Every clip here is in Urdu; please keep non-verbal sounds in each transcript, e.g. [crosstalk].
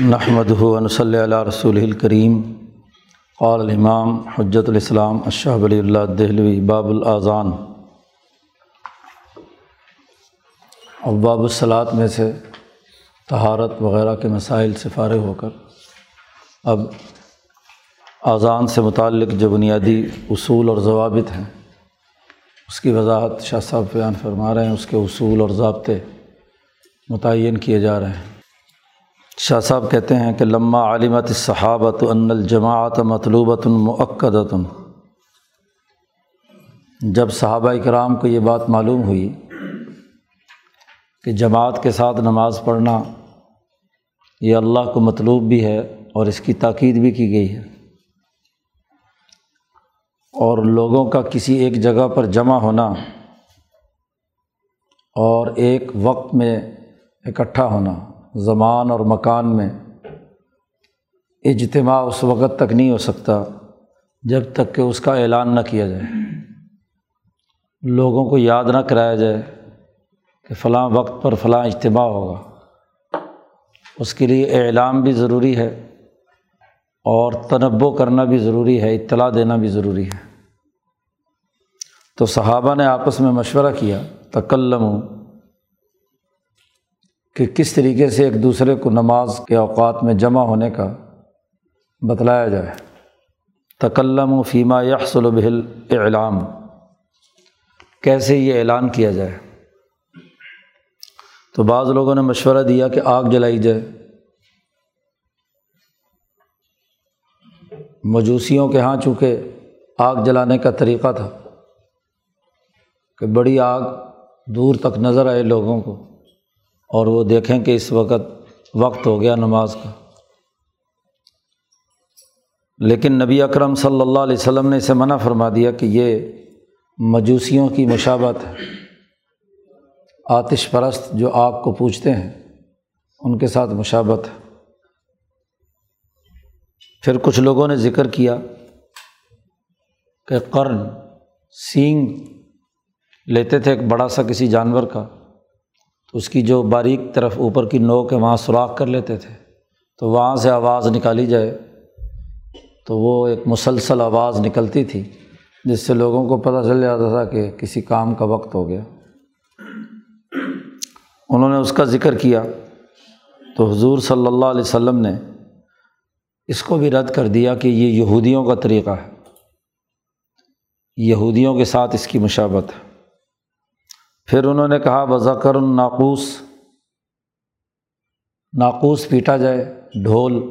نحمد ون صلی اللہ رسول الکریم قال الامام حجت الاسلام اشہ ولی اللہ دہلوی، باب الاذان اور باب الصلاط میں سے طہارت وغیرہ کے مسائل سے فارغ ہو کر، اب اذان سے متعلق جو بنیادی اصول اور ضوابط ہیں، اس کی وضاحت شاہ صاحب بیان فرما رہے ہیں، اس کے اصول اور ضابطے متعین کیے جا رہے ہیں۔ شاہ صاحب کہتے ہیں کہ لمہ عالمت صحابت ان الجماعت مطلوبۃ المعقدۃ جب صحابہ کرام کو یہ بات معلوم ہوئی کہ جماعت کے ساتھ نماز پڑھنا یہ اللہ کو مطلوب بھی ہے اور اس کی تاکید بھی کی گئی ہے، اور لوگوں کا کسی ایک جگہ پر جمع ہونا اور ایک وقت میں اکٹھا ہونا۔ زمان اور مکان میں اجتماع اس وقت تک نہیں ہو سکتا جب تک کہ اس کا اعلان نہ کیا جائے۔ لوگوں کو یاد نہ کرایا جائے کہ فلاں وقت پر فلاں اجتماع ہوگا۔ اس کے لیے اعلام بھی ضروری ہے اور تنوع کرنا بھی ضروری ہے، اطلاع دینا بھی ضروری ہے۔ تو صحابہ نے آپس میں مشورہ کیا تکلم کہ کس طریقے سے ایک دوسرے کو نماز کے اوقات میں جمع ہونے کا بتلایا جائے۔ تکلم و فیمہ یکسل بہل اعلام کیسے یہ اعلان کیا جائے؟ تو بعض لوگوں نے مشورہ دیا کہ آگ جلائی جائے۔ مجوسیوں کے ہاں چونکہ آگ جلانے کا طریقہ تھا کہ بڑی آگ دور تک نظر آئے لوگوں کو۔ اور وہ دیکھیں کہ اس وقت وقت ہو گیا نماز کا۔ لیکن نبی اکرم صلی اللہ علیہ وسلم نے اسے منع فرما دیا کہ یہ مجوسیوں کی مشابت ہے۔ آتش پرست جو آگ کو پوچھتے ہیں، ان کے ساتھ مشابت ہے۔ پھر کچھ لوگوں نے ذکر کیا کہ قرن سینگ لیتے تھے ایک بڑا سا کسی جانور کا۔ اس کی جو باریک طرف اوپر کی نوک ہے، وہاں سوراخ کر لیتے تھے۔ تو وہاں سے آواز نکالی جائے۔ تو وہ ایک مسلسل آواز نکلتی تھی، جس سے لوگوں کو پتہ چل جاتا تھا کہ کسی کام کا وقت ہو گیا۔ انہوں نے اس کا ذکر کیا۔ تو حضور صلی اللہ علیہ وسلم نے اس کو بھی رد کر دیا کہ یہ یہودیوں کا طریقہ ہے۔ یہودیوں کے ساتھ اس کی مشابت ہے۔ پھر انہوں نے کہا بذکر الناقوس ناقوس پیٹا جائے، ڈھول،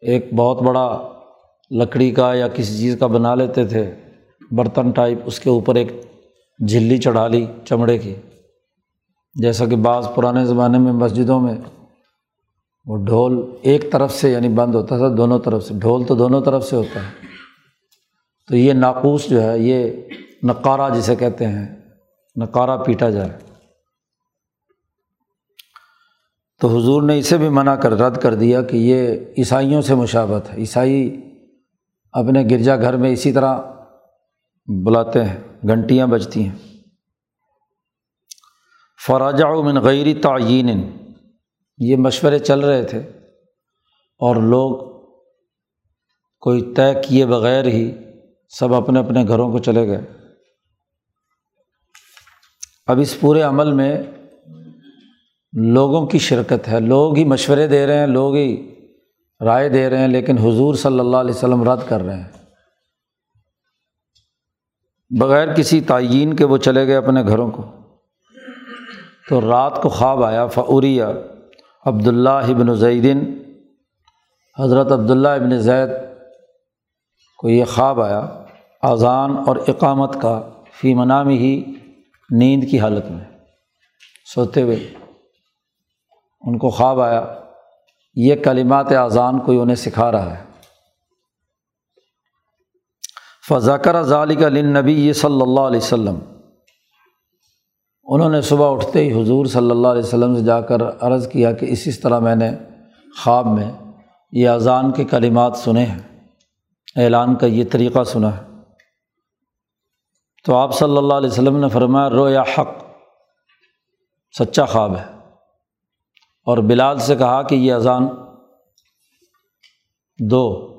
ایک بہت بڑا لکڑی کا یا کسی چیز کا بنا لیتے تھے، برتن ٹائپ، اس کے اوپر ایک جھلی چڑھا لی چمڑے کی۔ جیسا کہ بعض پرانے زمانے میں مسجدوں میں وہ ڈھول ایک طرف سے یعنی بند ہوتا تھا، دونوں طرف سے۔ ڈھول تو دونوں طرف سے ہوتا ہے۔ تو یہ ناقوس جو ہے، یہ نقارہ جسے کہتے ہیں نقارہ پیٹا جائے۔ تو حضور نے اسے بھی منع کر، رد کر دیا کہ یہ عیسائیوں سے مشابت ہے۔ عیسائی اپنے گرجا گھر میں اسی طرح بلاتے ہیں، گھنٹیاں بجتی ہیں۔ فراجہ من غیر تعین یہ مشورے چل رہے تھے اور لوگ کوئی طے کیے بغیر ہی سب اپنے اپنے گھروں کو چلے گئے۔ اب اس پورے عمل میں لوگوں کی شرکت ہے۔ لوگ ہی مشورے دے رہے ہیں، لوگ ہی رائے دے رہے ہیں، لیکن حضور صلی اللہ علیہ وسلم رد کر رہے ہیں۔ بغیر کسی تعین کے وہ چلے گئے اپنے گھروں کو۔ تو رات کو خواب آیا فعوریہ عبداللہ ابن زیدن۔ حضرت عبداللہ ابن زید کو یہ خواب آیا اذان اور اقامت کا، فی منامی ہی نیند کی حالت میں۔ سوتے ہوئے ان کو خواب آیا، یہ کلمات اذان کوئی انہیں سکھا رہا ہے۔ فضاکر ذالک نبی یہ صلی اللہ علیہ وسلم۔ انہوں نے صبح اٹھتے ہی حضور صلی اللہ علیہ وسلم سے جا کر عرض کیا کہ اسی طرح میں نے خواب میں یہ اذان کے کلمات سنے ہیں۔ اعلان کا یہ طریقہ سنا ہے۔ تو آپ صلی اللہ علیہ وسلم نے فرمایا، رو یا حق، سچا خواب ہے۔ اور بلال سے کہا کہ یہ اذان دو۔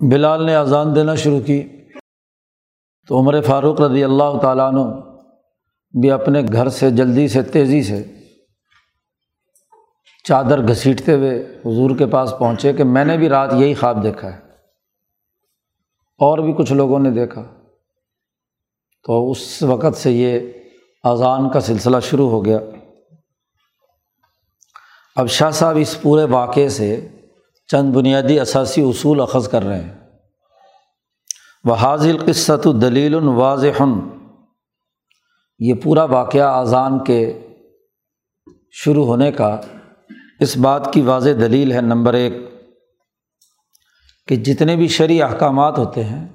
بلال نے اذان دینا شروع کی۔ تو عمر فاروق رضی اللہ تعالیٰ عنہ بھی اپنے گھر سے جلدی سے، تیزی سے چادر گھسیٹتے ہوئے حضور کے پاس پہنچے کہ میں نے بھی رات یہی خواب دیکھا ہے۔ اور بھی کچھ لوگوں نے دیکھا۔ تو اس وقت سے یہ اذان کا سلسلہ شروع ہو گیا۔ اب شاہ صاحب اس پورے واقعے سے چند بنیادی اثاثی اصول اخذ کر رہے ہیں۔ وہ حاضل قصۃ دلیل واضح۔ یہ پورا واقعہ اذان کے شروع ہونے کا اس بات کی واضح دلیل ہے نمبر ایک۔ کہ جتنے بھی شرعی احکامات ہوتے ہیں،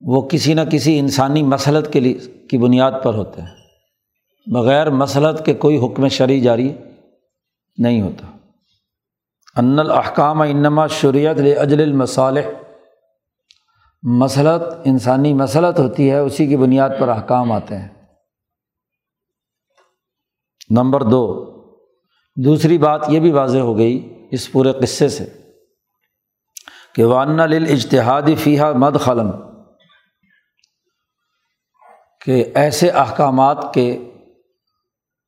وہ کسی نہ کسی انسانی مسلط کے لیے کی بنیاد پر ہوتے ہیں۔ بغیر مسلط کے کوئی حکم شرعی جاری نہیں ہوتا۔ ان الاحکام انما شریعت اجل المصالح۔ مسلط، انسانی مسلط ہوتی ہے، اسی کی بنیاد پر احکام آتے ہیں۔ نمبر دو، دوسری بات یہ بھی واضح ہو گئی اس پورے قصے سے۔ کہ وانہ اجتہادی فیحہ مد خلم کہ ایسے احکامات کے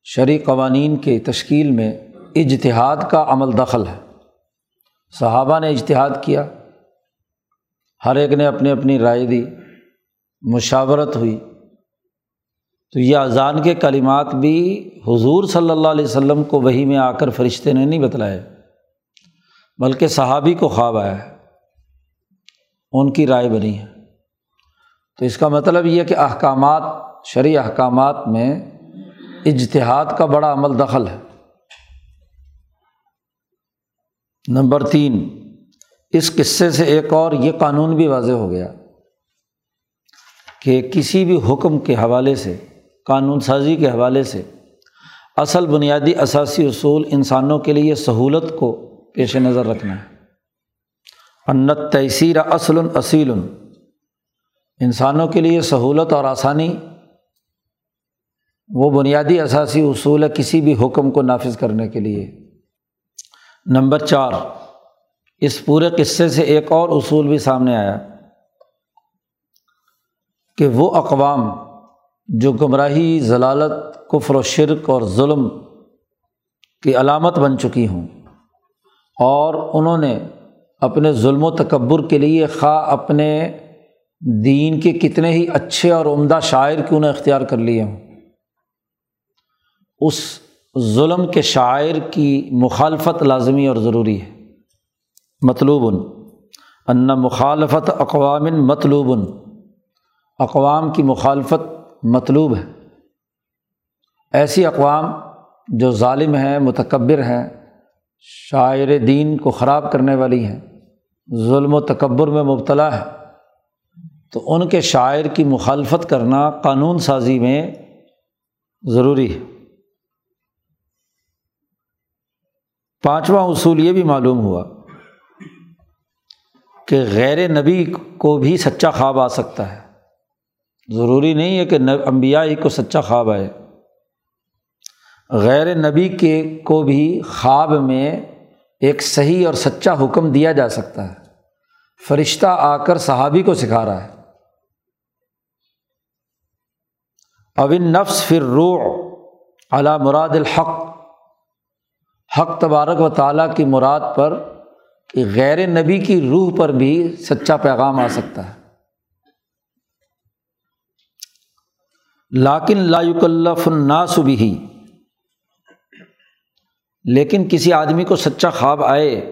شرعی قوانین کے تشکیل میں اجتہاد کا عمل دخل ہے۔ صحابہ نے اجتہاد کیا۔ ہر ایک نے اپنی اپنی رائے دی، مشاورت ہوئی۔ تو یہ اذان کے کلمات بھی حضور صلی اللہ علیہ وسلم کو وہی میں آ کر فرشتے نے نہیں بتلائے، بلکہ صحابی کو خواب آیا ہے۔ ان کی رائے بنی ہے۔ تو اس کا مطلب یہ کہ احکامات، شرعی احکامات میں اجتہاد کا بڑا عمل دخل ہے۔ نمبر تین، اس قصے سے ایک اور یہ قانون بھی واضح ہو گیا کہ کسی بھی حکم کے حوالے سے، قانون سازی کے حوالے سے اصل بنیادی اثاثی اصول انسانوں کے لیے سہولت کو پیش نظر رکھنا ہے۔ انت تیسیر اصل اصیل انسانوں کے لیے سہولت اور آسانی، وہ بنیادی اثاثی اصول ہے کسی بھی حکم کو نافذ کرنے کے لیے۔ نمبر چار، اس پورے قصے سے ایک اور اصول بھی سامنے آیا کہ وہ اقوام جو گمراہی، ضلالت، کفر و شرک اور ظلم کی علامت بن چکی ہوں اور انہوں نے اپنے ظلم و تکبر کے لیے خواہ اپنے دین کے کتنے ہی اچھے اور عمدہ شاعر کیوں نہ اختیار کر لیے ہوں۔ اس ظلم کے شاعر کی مخالفت لازمی اور ضروری ہے۔ مطلوب ان مخالفت اقوام مطلوب اقوام کی مخالفت مطلوب ہے۔ ایسی اقوام جو ظالم ہیں، متکبر ہیں شاعر دین کو خراب کرنے والی ہیں، ظلم و تکبر میں مبتلا ہے تو ان کے شاعر کی مخالفت کرنا قانون سازی میں ضروری ہے۔ پانچواں اصول یہ بھی معلوم ہوا کہ غیر نبی کو بھی سچا خواب آ سکتا ہے۔ ضروری نہیں ہے کہ امبیا ہی کو سچا خواب آئے۔ غیر نبی کے کو بھی خواب میں ایک صحیح اور سچا حکم دیا جا سکتا ہے۔ فرشتہ آ کر صحابی کو سکھا رہا ہے۔ اون نفس فر روح علا مراد الحق۔ حق تبارک و تعالیٰ کی مراد پر کہ غیر نبی کی روح پر بھی سچا پیغام آ سکتا ہے۔ لاکن لاک اللہ الناس بھی لیکن کسی آدمی کو سچا خواب آئے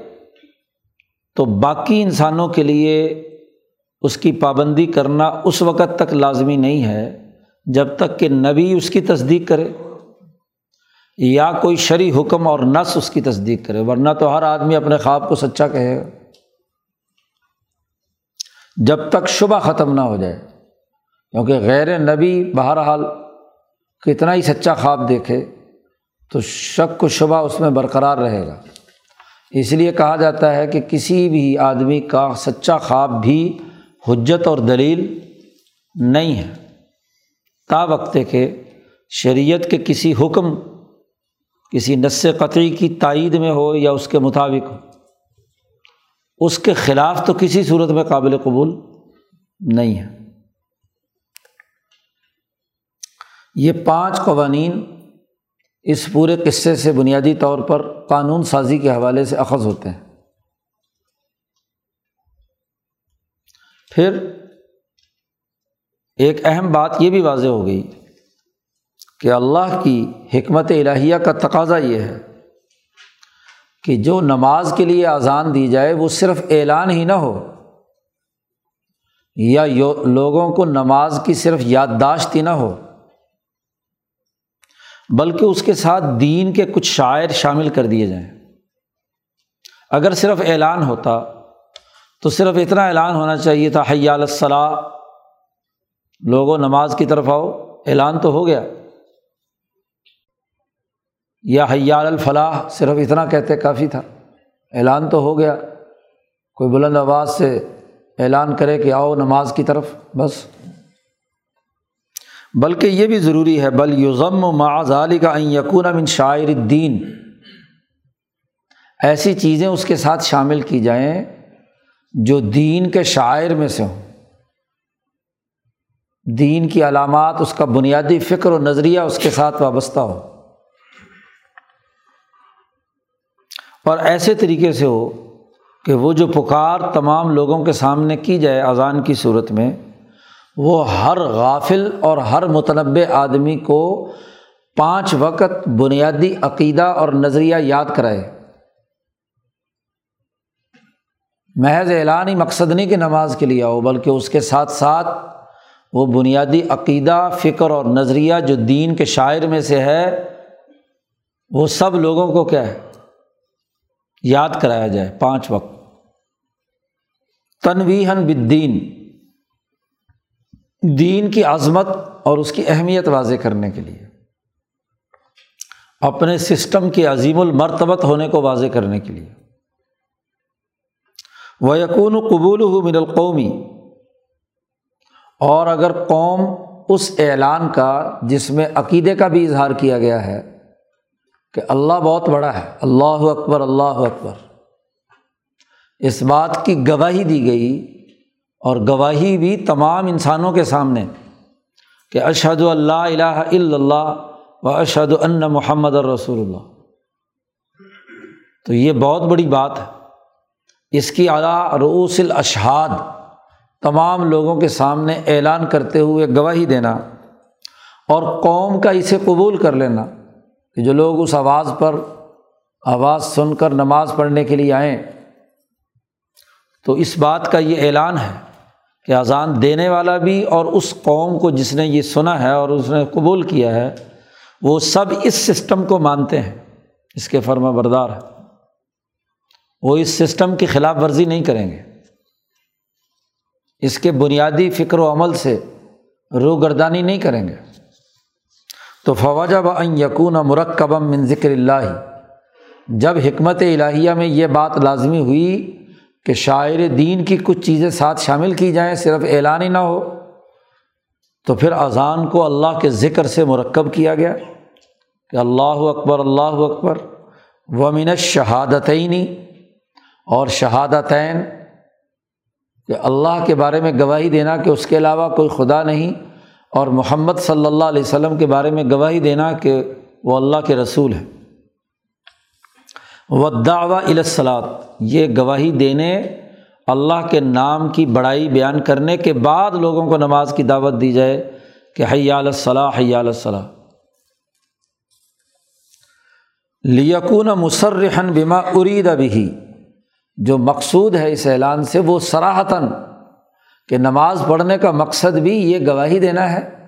تو باقی انسانوں کے لیے اس کی پابندی کرنا اس وقت تک لازمی نہیں ہے جب تک کہ نبی اس کی تصدیق کرے یا کوئی شرع حکم اور نس اس کی تصدیق کرے، ورنہ تو ہر آدمی اپنے خواب کو سچا کہے گا۔ جب تک شبہ ختم نہ ہو جائے، کیونکہ غیر نبی بہرحال کتنا ہی سچا خواب دیکھے تو شک و شبہ اس میں برقرار رہے گا۔ اس لیے کہا جاتا ہے کہ کسی بھی آدمی کا سچا خواب بھی حجت اور دلیل نہیں ہے۔ تا وقت کہ شریعت کے کسی حکم، کسی نس قطعی کی تائید میں ہو یا اس کے مطابق ہو، اس کے خلاف تو کسی صورت میں قابل قبول نہیں ہے۔ یہ پانچ قوانین اس پورے قصے سے بنیادی طور پر قانون سازی کے حوالے سے اخذ ہوتے ہیں۔ پھر ایک اہم بات یہ بھی واضح ہو گئی کہ اللہ کی حکمت الہیہ کا تقاضا یہ ہے کہ جو نماز کے لیے اذان دی جائے وہ صرف اعلان ہی نہ ہو، یا لوگوں کو نماز کی صرف یادداشت ہی نہ ہو۔ بلکہ اس کے ساتھ دین کے کچھ شاعر شامل کر دیے جائیں۔ اگر صرف اعلان ہوتا، تو صرف اتنا اعلان ہونا چاہیے تھا حیال الصلاح لوگوں نماز کی طرف آؤ، اعلان تو ہو گیا۔ یا حیال الفلاح، صرف اتنا کہتے کافی تھا۔ اعلان تو ہو گیا۔ کوئی بلند آواز سے اعلان کرے کہ آؤ نماز کی طرف، بس۔ بلکہ یہ بھی ضروری ہے، بل یوزم و معاذ علی کا یقون من شاعر الدین۔ ایسی چیزیں اس کے ساتھ شامل کی جائیں جو دین کے شاعر میں سے ہوں۔ دین کی علامات، اس کا بنیادی فکر و نظریہ اس کے ساتھ وابستہ ہو۔ اور ایسے طریقے سے ہو کہ وہ جو پکار تمام لوگوں کے سامنے کی جائے اذان کی صورت میں وہ ہر غافل اور ہر متنوع آدمی کو پانچ وقت بنیادی عقیدہ اور نظریہ یاد کرائے۔ محض اعلان ہی مقصد نہیں کہ نماز کے لیے آؤ، بلکہ اس کے ساتھ ساتھ وہ بنیادی عقیدہ، فکر اور نظریہ جو دین کے شاعر میں سے ہے، وہ سب لوگوں کو کیا ہے؟ یاد کرایا جائے، پانچ وقت۔ تنویحن بدین دین کی عظمت اور اس کی اہمیت واضح کرنے کے لیے، اپنے سسٹم کے عظیم المرتبت ہونے کو واضح کرنے کے لیے۔ وہ یقون قبول ہو من القومی اور اگر قوم اس اعلان کا، جس میں عقیدے کا بھی اظہار کیا گیا ہے کہ اللہ بہت بڑا ہے، اللہ اکبر اللہ اکبر۔ اس بات کی گواہی دی گئی اور گواہی بھی تمام انسانوں کے سامنے کہ اشد اللہ الہ الا اللہ و اشد ان محمد الرسول اللہ۔ تو یہ بہت بڑی بات ہے۔ اس کی اعلیٰ رعوس الاشہاد تمام لوگوں کے سامنے اعلان کرتے ہوئے گواہی دینا اور قوم کا اسے قبول کر لینا کہ جو لوگ اس آواز پر آواز سن کر نماز پڑھنے کے لیے آئیں، تو اس بات کا یہ اعلان ہے۔ کہ اذان دینے والا بھی اور اس قوم کو جس نے یہ سنا ہے اور اس نے قبول کیا ہے، وہ سب اس سسٹم کو مانتے ہیں۔ اس کے فرما بردار ہے وہ اس سسٹم کی خلاف ورزی نہیں کریں گے۔ اس کے بنیادی فکر و عمل سے روگردانی نہیں کریں گے۔ تو فوجہ ب یقون مرکبم من ذکر اللہ۔ جب حکمت الہیہ میں یہ بات لازمی ہوئی کہ شاعر دین کی کچھ چیزیں ساتھ شامل کی جائیں، صرف اعلان ہی نہ ہو۔ تو پھر اذان کو اللہ کے ذکر سے مرکب کیا گیا کہ اللہ اکبر اللہ اکبر۔ ومن شہادتعینی اور شہادتین کہ اللہ کے بارے میں گواہی دینا کہ اس کے علاوہ کوئی خدا نہیں۔ اور محمد صلی اللہ علیہ وسلم کے بارے میں گواہی دینا کہ وہ اللہ کے رسول ہیں۔ ہے وداوا یہ گواہی دینے، اللہ کے نام کی بڑائی بیان کرنے کے بعد لوگوں کو نماز کی دعوت دی جائے کہ حیال الصلاح حیال الصلاح لیکون مسرحن بما ارید ابھی جو مقصود ہے اس اعلان سے، وہ سراہتاً کہ نماز پڑھنے کا مقصد بھی یہ گواہی دینا ہے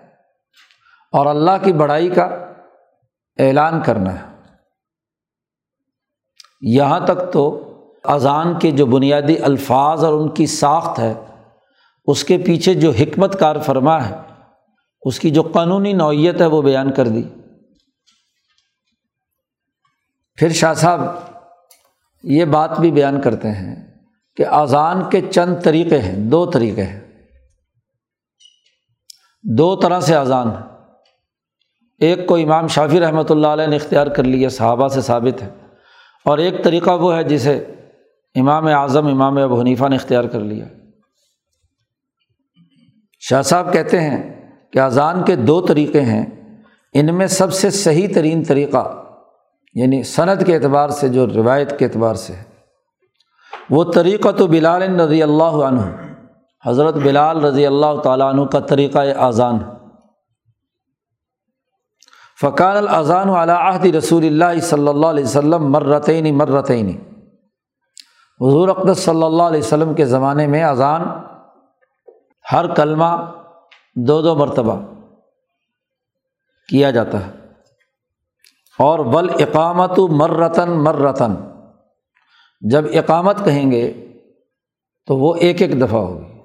اور اللہ کی بڑائی کا اعلان کرنا ہے۔ یہاں تک تو اذان کے جو بنیادی الفاظ اور ان کی ساخت ہے، اس کے پیچھے جو حکمت کار فرما ہے، اس کی جو قانونی نوعیت ہے، وہ بیان کر دی۔ پھر شاہ صاحب یہ بات بھی بیان کرتے ہیں کہ اذان کے چند طریقے ہیں، دو طریقے ہیں۔ دو طرح سے اذان ایک کو امام شافی رحمۃ اللہ علیہ نے اختیار کر لیا، صحابہ سے ثابت ہے۔ اور ایک طریقہ وہ ہے جسے امام اعظم، امام ابو حنیفہ نے اختیار کر لیا۔ شاہ صاحب کہتے ہیں کہ اذان کے دو طریقے ہیں۔ ان میں سب سے صحیح ترین طریقہ یعنی صنعت کے اعتبار سے جو روایت کے اعتبار سے ہے، وہ طریقہ تو بلال رضی اللہ عنہ، حضرت بلال رضی اللہ تعالیٰ عنہ کا طریقہ اذان۔ فقان الاذان عہد رسول اللہ صلی اللہ علیہ وسلم مرتعین مرتعین حضور اقدس صلی اللہ علیہ وسلم کے زمانے میں اذان ہر کلمہ دو دو مرتبہ کیا جاتا ہے۔ اور بل اقامت مرتن مرتن جب اقامت کہیں گے تو وہ ایک ایک دفعہ ہوگی۔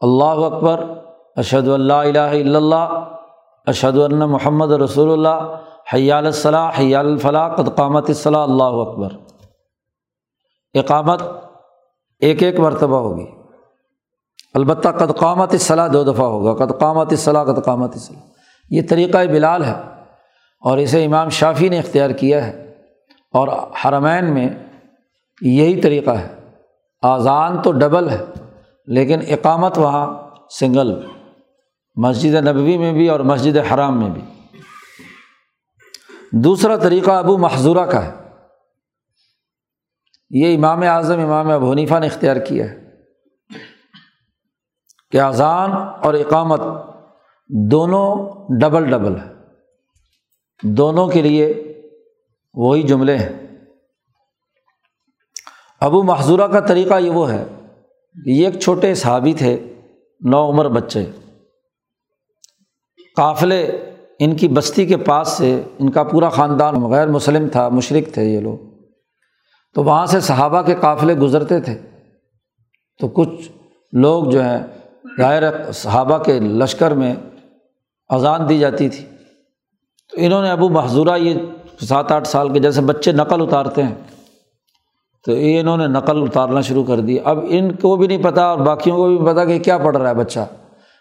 اللہ اکبر۔ اشد اللہ الہ الا اللہ۔ اشد اللہ محمد رسول اللہ حیال الصلاح حیال الفلاح قد قامت الصلاح، اللہ اکبر۔ اقامت ایک ایک مرتبہ ہوگی۔ البتہ قد قامت صلاح دو دفعہ ہوگا۔ قد قامت صلاح قد قامت صلاح یہ طریقۂ بلال ہے اور اسے امام شافی نے اختیار کیا ہے۔ اور حرمین میں یہی طریقہ ہے۔ آزان تو ڈبل ہے، لیکن اقامت وہاں سنگل مسجد نبوی میں بھی اور مسجد حرام میں بھی۔ دوسرا طریقہ ابو محضورہ کا ہے۔ یہ امام اعظم، امام ابو حنیفہ نے اختیار کیا ہے کہ اذان اور اقامت دونوں ڈبل ڈبل ہے۔ دونوں کے لیے وہی جملے ہیں۔ ابو محضورہ کا طریقہ یہ وہ ہے کہ یہ ایک چھوٹے صحابی تھے، نو عمر بچے۔ قافلے ان کی بستی کے پاس سے ان کا پورا خاندان غیر مسلم تھا، مشرق تھے یہ لوگ۔ تو وہاں سے صحابہ کے قافلے گزرتے تھے۔ تو کچھ لوگ جو ہیں ظاہر صحابہ کے لشکر میں اذان دی جاتی تھی۔ تو انہوں نے ابو محضورہ یہ سات آٹھ سال کے جیسے بچے نقل اتارتے ہیں۔ تو یہ انہوں نے نقل اتارنا شروع کر دی۔ اب ان کو بھی نہیں پتہ اور باقیوں کو بھی پتہ کہ کیا پڑھ رہا ہے بچہ۔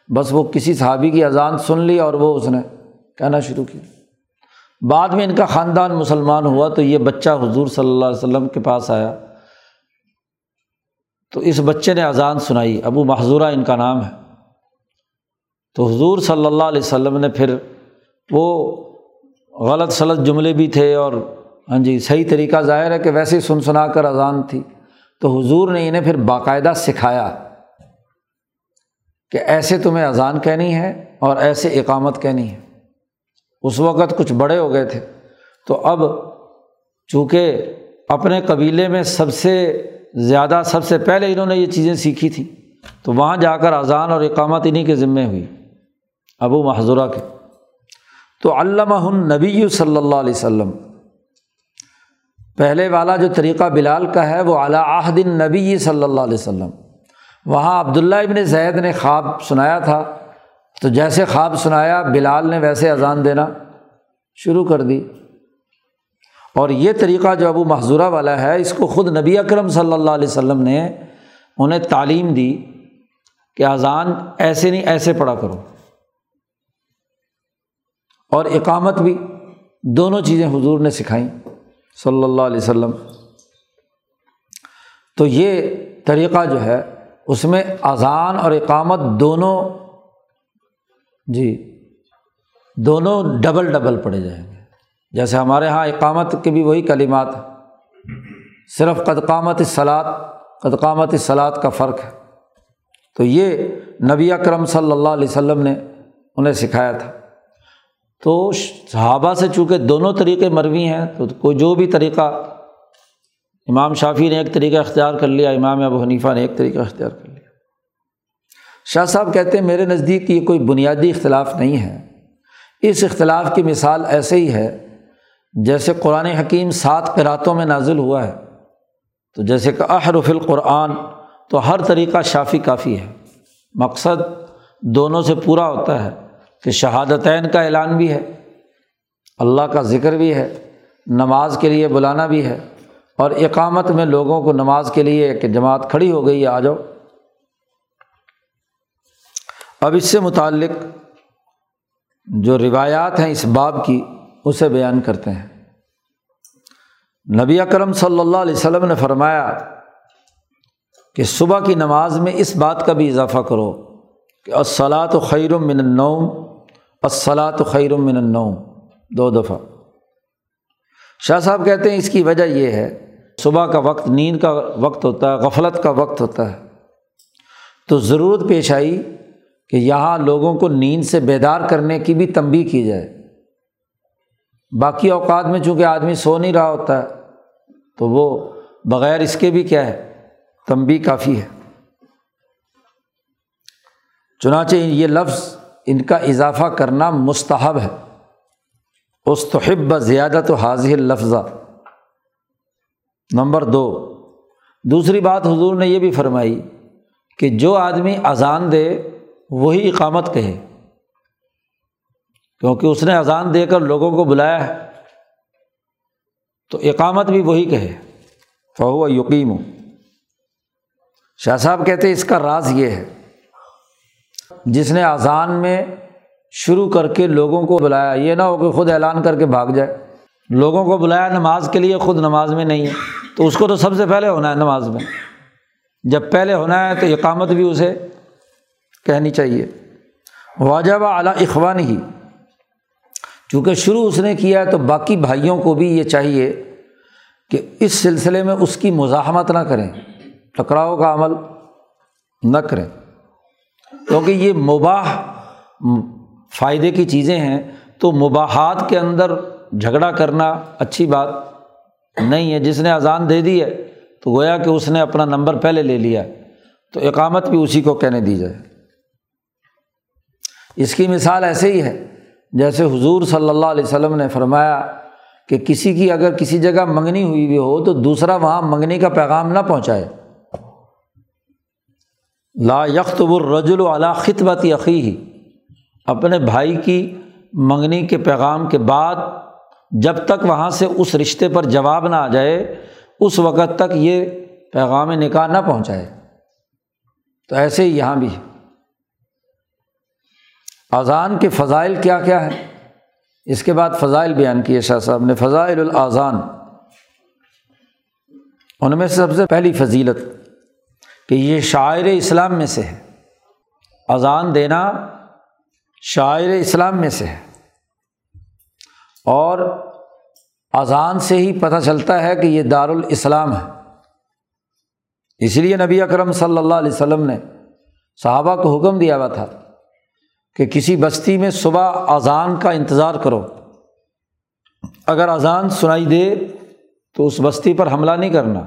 بس وہ کسی صحابی کی اذان سن لی اور وہ اس نے کہنا شروع کیا۔ بعد میں ان کا خاندان مسلمان ہوا تو یہ بچہ حضور صلی اللہ علیہ وسلم کے پاس آیا۔ تو اس بچے نے اذان سنائی۔ ابو محضورہ ان کا نام ہے۔ تو حضور صلی اللہ علیہ وسلم نے پھر وہ غلط سلط جملے بھی تھے اور ہاں جی صحیح طریقہ ظاہر ہے کہ ویسے ہی سن سنا کر اذان تھی۔ تو حضور نے انہیں پھر باقاعدہ سکھایا۔ کہ ایسے تمہیں اذان کہنی ہے اور ایسے اقامت کہنی ہے۔ اس وقت کچھ بڑے ہو گئے تھے۔ تو اب چونکہ اپنے قبیلے میں سب سے زیادہ، سب سے پہلے انہوں نے یہ چیزیں سیکھی تھیں، تو وہاں جا کر اذان اور اقامت انہیں کے ذمے ہوئی، ابو محضورہ کے۔ تو علامہ نبی صلی اللہ علیہ وسلم، پہلے والا جو طریقہ بلال کا ہے، وہ اعلیٰ نبی صلی اللہ علیہ وسلم۔ وہاں عبداللہ ابن زید نے خواب سنایا تھا۔ تو جیسے خواب سنایا، بلال نے ویسے اذان دینا شروع کر دی۔ اور یہ طریقہ جو ابو محضورہ والا ہے، اس کو خود نبی اکرم صلی اللہ علیہ وسلم نے، انہیں تعلیم دی کہ اذان ایسے نہیں، ایسے پڑھا کرو۔ اور اقامت بھی دونوں چیزیں حضور نے سکھائیں صلی اللہ علیہ وسلم۔ تو یہ طریقہ جو ہے اس میں اذان اور اقامت دونوں جی دونوں ڈبل ڈبل پڑے جائیں گے۔ جیسے ہمارے یہاں اقامت کے بھی وہی کلمات صرف قدقامت سلاد قدقامت سلاد کا فرق ہے۔ تو یہ نبی اکرم صلی اللہ علیہ وسلم نے انہیں سکھایا تھا۔ تو صحابہ سے چونکہ دونوں طریقے مروی ہیں، تو کوئی جو بھی طریقہ امام شافی نے ایک طریقہ اختیار کر لیا، امام ابو حنیفہ نے ایک طریقہ اختیار کر لیا۔ شاہ صاحب کہتے ہیں، میرے نزدیک یہ کوئی بنیادی اختلاف نہیں ہے۔ اس اختلاف کی مثال ایسے ہی ہے، جیسے قرآن حکیم سات قراتوں میں نازل ہوا ہے۔ تو جیسے کہ احرف القرآن، تو ہر طریقہ شافی کافی ہے۔ مقصد دونوں سے پورا ہوتا ہے۔ کہ شہادتین کا اعلان بھی ہے، اللہ کا ذکر بھی ہے، نماز کے لیے بلانا بھی ہے۔ اور اقامت میں لوگوں کو نماز کے لیے کہ جماعت کھڑی ہو گئی آ جاؤ۔ اب اس سے متعلق جو روایات ہیں اس باب کی، اسے بیان کرتے ہیں۔ نبی اکرم صلی اللہ علیہ وسلم نے فرمایا کہ صبح کی نماز میں اس بات کا بھی اضافہ کرو کہ الصلاۃ و خیر من النوم الصلاۃ و خیر من النوم۔ دو دفعہ۔ شاہ صاحب کہتے ہیں اس کی وجہ یہ ہے صبح کا وقت، نیند کا وقت ہوتا ہے، غفلت کا وقت ہوتا ہے۔ تو ضرورت پیش آئی کہ یہاں لوگوں کو نیند سے بیدار کرنے کی بھی تنبی کی جائے۔ باقی اوقات میں چونکہ آدمی سو نہیں رہا ہوتا ہے تو وہ بغیر اس کے بھی کیا ہے تنبی کافی ہے۔ چنانچہ یہ لفظ ان کا اضافہ کرنا مستحب ہے۔ استحب زیادہ تو حاضر لفظہ نمبر دو۔ دوسری بات حضور نے یہ بھی فرمائی کہ جو آدمی اذان دے، وہی اقامت کہے۔ کیونکہ اس نے اذان دے کر لوگوں کو بلایا ہے، تو اقامت بھی وہی کہے۔ فہو یقین ہوں شاہ صاحب کہتے اس کا راز یہ ہے، جس نے اذان میں شروع کر کے لوگوں کو بلایا، یہ نہ ہو کہ خود اعلان کر کے بھاگ جائے۔ لوگوں کو بلایا نماز کے لیے خود نماز میں نہیں ہے۔ تو اس کو تو سب سے پہلے ہونا ہے نماز میں۔ جب پہلے ہونا ہے تو اقامت بھی اسے کہنی چاہیے۔ واجب اعلیٰ اخوان ہی چونکہ شروع اس نے کیا ہے تو باقی بھائیوں کو بھی یہ چاہیے کہ اس سلسلے میں اس کی مزاحمت نہ کریں۔ ٹکراؤ کا عمل نہ کریں۔ کیونکہ یہ مباح فائدے کی چیزیں ہیں تو مباحات کے اندر جھگڑا کرنا اچھی بات نہیں ہے۔ جس نے اذان دے دی ہے تو گویا کہ اس نے اپنا نمبر پہلے لے لیا تو اقامت بھی اسی کو کہنے دی جائے۔ اس کی مثال ایسے ہی ہے۔ جیسے حضور صلی اللہ علیہ وسلم نے فرمایا کہ کسی کی اگر کسی جگہ منگنی ہوئی بھی ہو تو دوسرا وہاں منگنی کا پیغام نہ پہنچائے۔ لا یکت الرجل علا خطبت عقی اپنے بھائی کی منگنی کے پیغام کے بعد جب تک وہاں سے اس رشتے پر جواب نہ آ جائے، اس وقت تک یہ پیغام نکاح نہ پہنچائے۔ تو ایسے ہی یہاں بھی۔ اذان کے فضائل کیا کیا ہے؟ اس کے بعد فضائل بیان کیے شاہ صاحب نے۔ فضائل الاذان۔ ان میں سے سب سے پہلی فضیلت کہ یہ شاعر اسلام میں سے ہے۔ اذان دینا شاعر اسلام میں سے ہے۔ اور اذان سے ہی پتہ چلتا ہے کہ یہ دارالاسلام ہے۔ اس لیے نبی اکرم صلی اللہ علیہ وسلم نے صحابہ کو حکم دیا ہوا تھا کہ کسی بستی میں صبح اذان کا انتظار کرو۔ اگر اذان سنائی دے تو اس بستی پر حملہ نہیں کرنا۔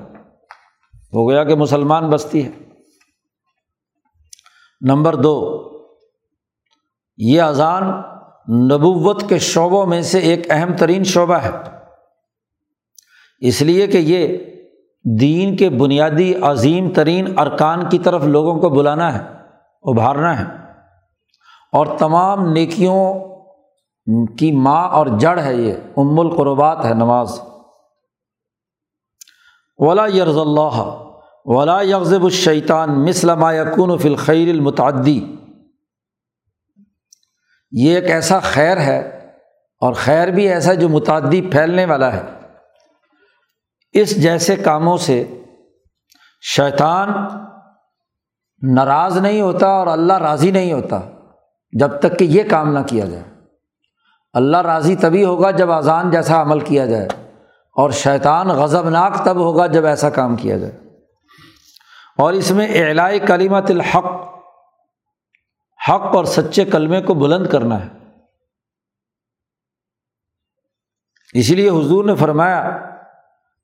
ہو گیا کہ مسلمان بستی ہے۔ نمبر دو، یہ اذان نبوت کے شعبوں میں سے ایک اہم ترین شعبہ ہے۔ اس لیے کہ یہ دین کے بنیادی عظیم ترین ارکان کی طرف لوگوں کو بلانا ہے، ابھارنا ہے۔ اور تمام نیکیوں کی ماں اور جڑ ہے یہ، ام القربات ہے نماز۔ ولا یرز اللہ ولا یغزب الشیطان مسلم یقون فلخیر المتعدی یہ ایک ایسا خیر ہے اور خیر بھی ایسا جو متعدی پھیلنے والا ہے۔ اس جیسے کاموں سے شیطان ناراض نہیں ہوتا اور اللہ راضی نہیں ہوتا جب تک کہ یہ کام نہ کیا جائے۔ اللہ راضی تبھی ہوگا جب اذان جیسا عمل کیا جائے اور شیطان غضبناک تب ہوگا جب ایسا کام کیا جائے۔ اور اس میں اعلائی کلیمت الحق حق اور سچے کلمے کو بلند کرنا ہے۔ اسی لیے حضور نے فرمایا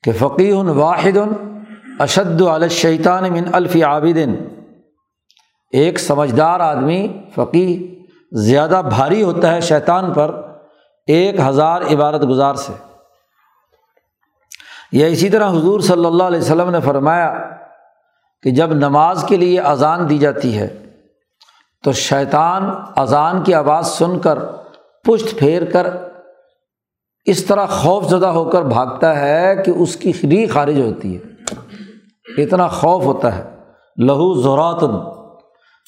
کہ فقی واحد اشد الشیطان من الفی عابدن ایک سمجھدار آدمی فقی زیادہ بھاری ہوتا ہے شیطان پر ایک ہزار عبارت گزار سے۔ یا اسی طرح حضور صلی اللہ علیہ وسلم نے فرمایا کہ جب نماز کے لیے اذان دی جاتی ہے تو شیطان اذان کی آواز سن کر پشت پھیر کر اس طرح خوف زدہ ہو کر بھاگتا ہے کہ اس کی ری خارج ہوتی ہے۔ اتنا خوف ہوتا ہے۔ لہو زورات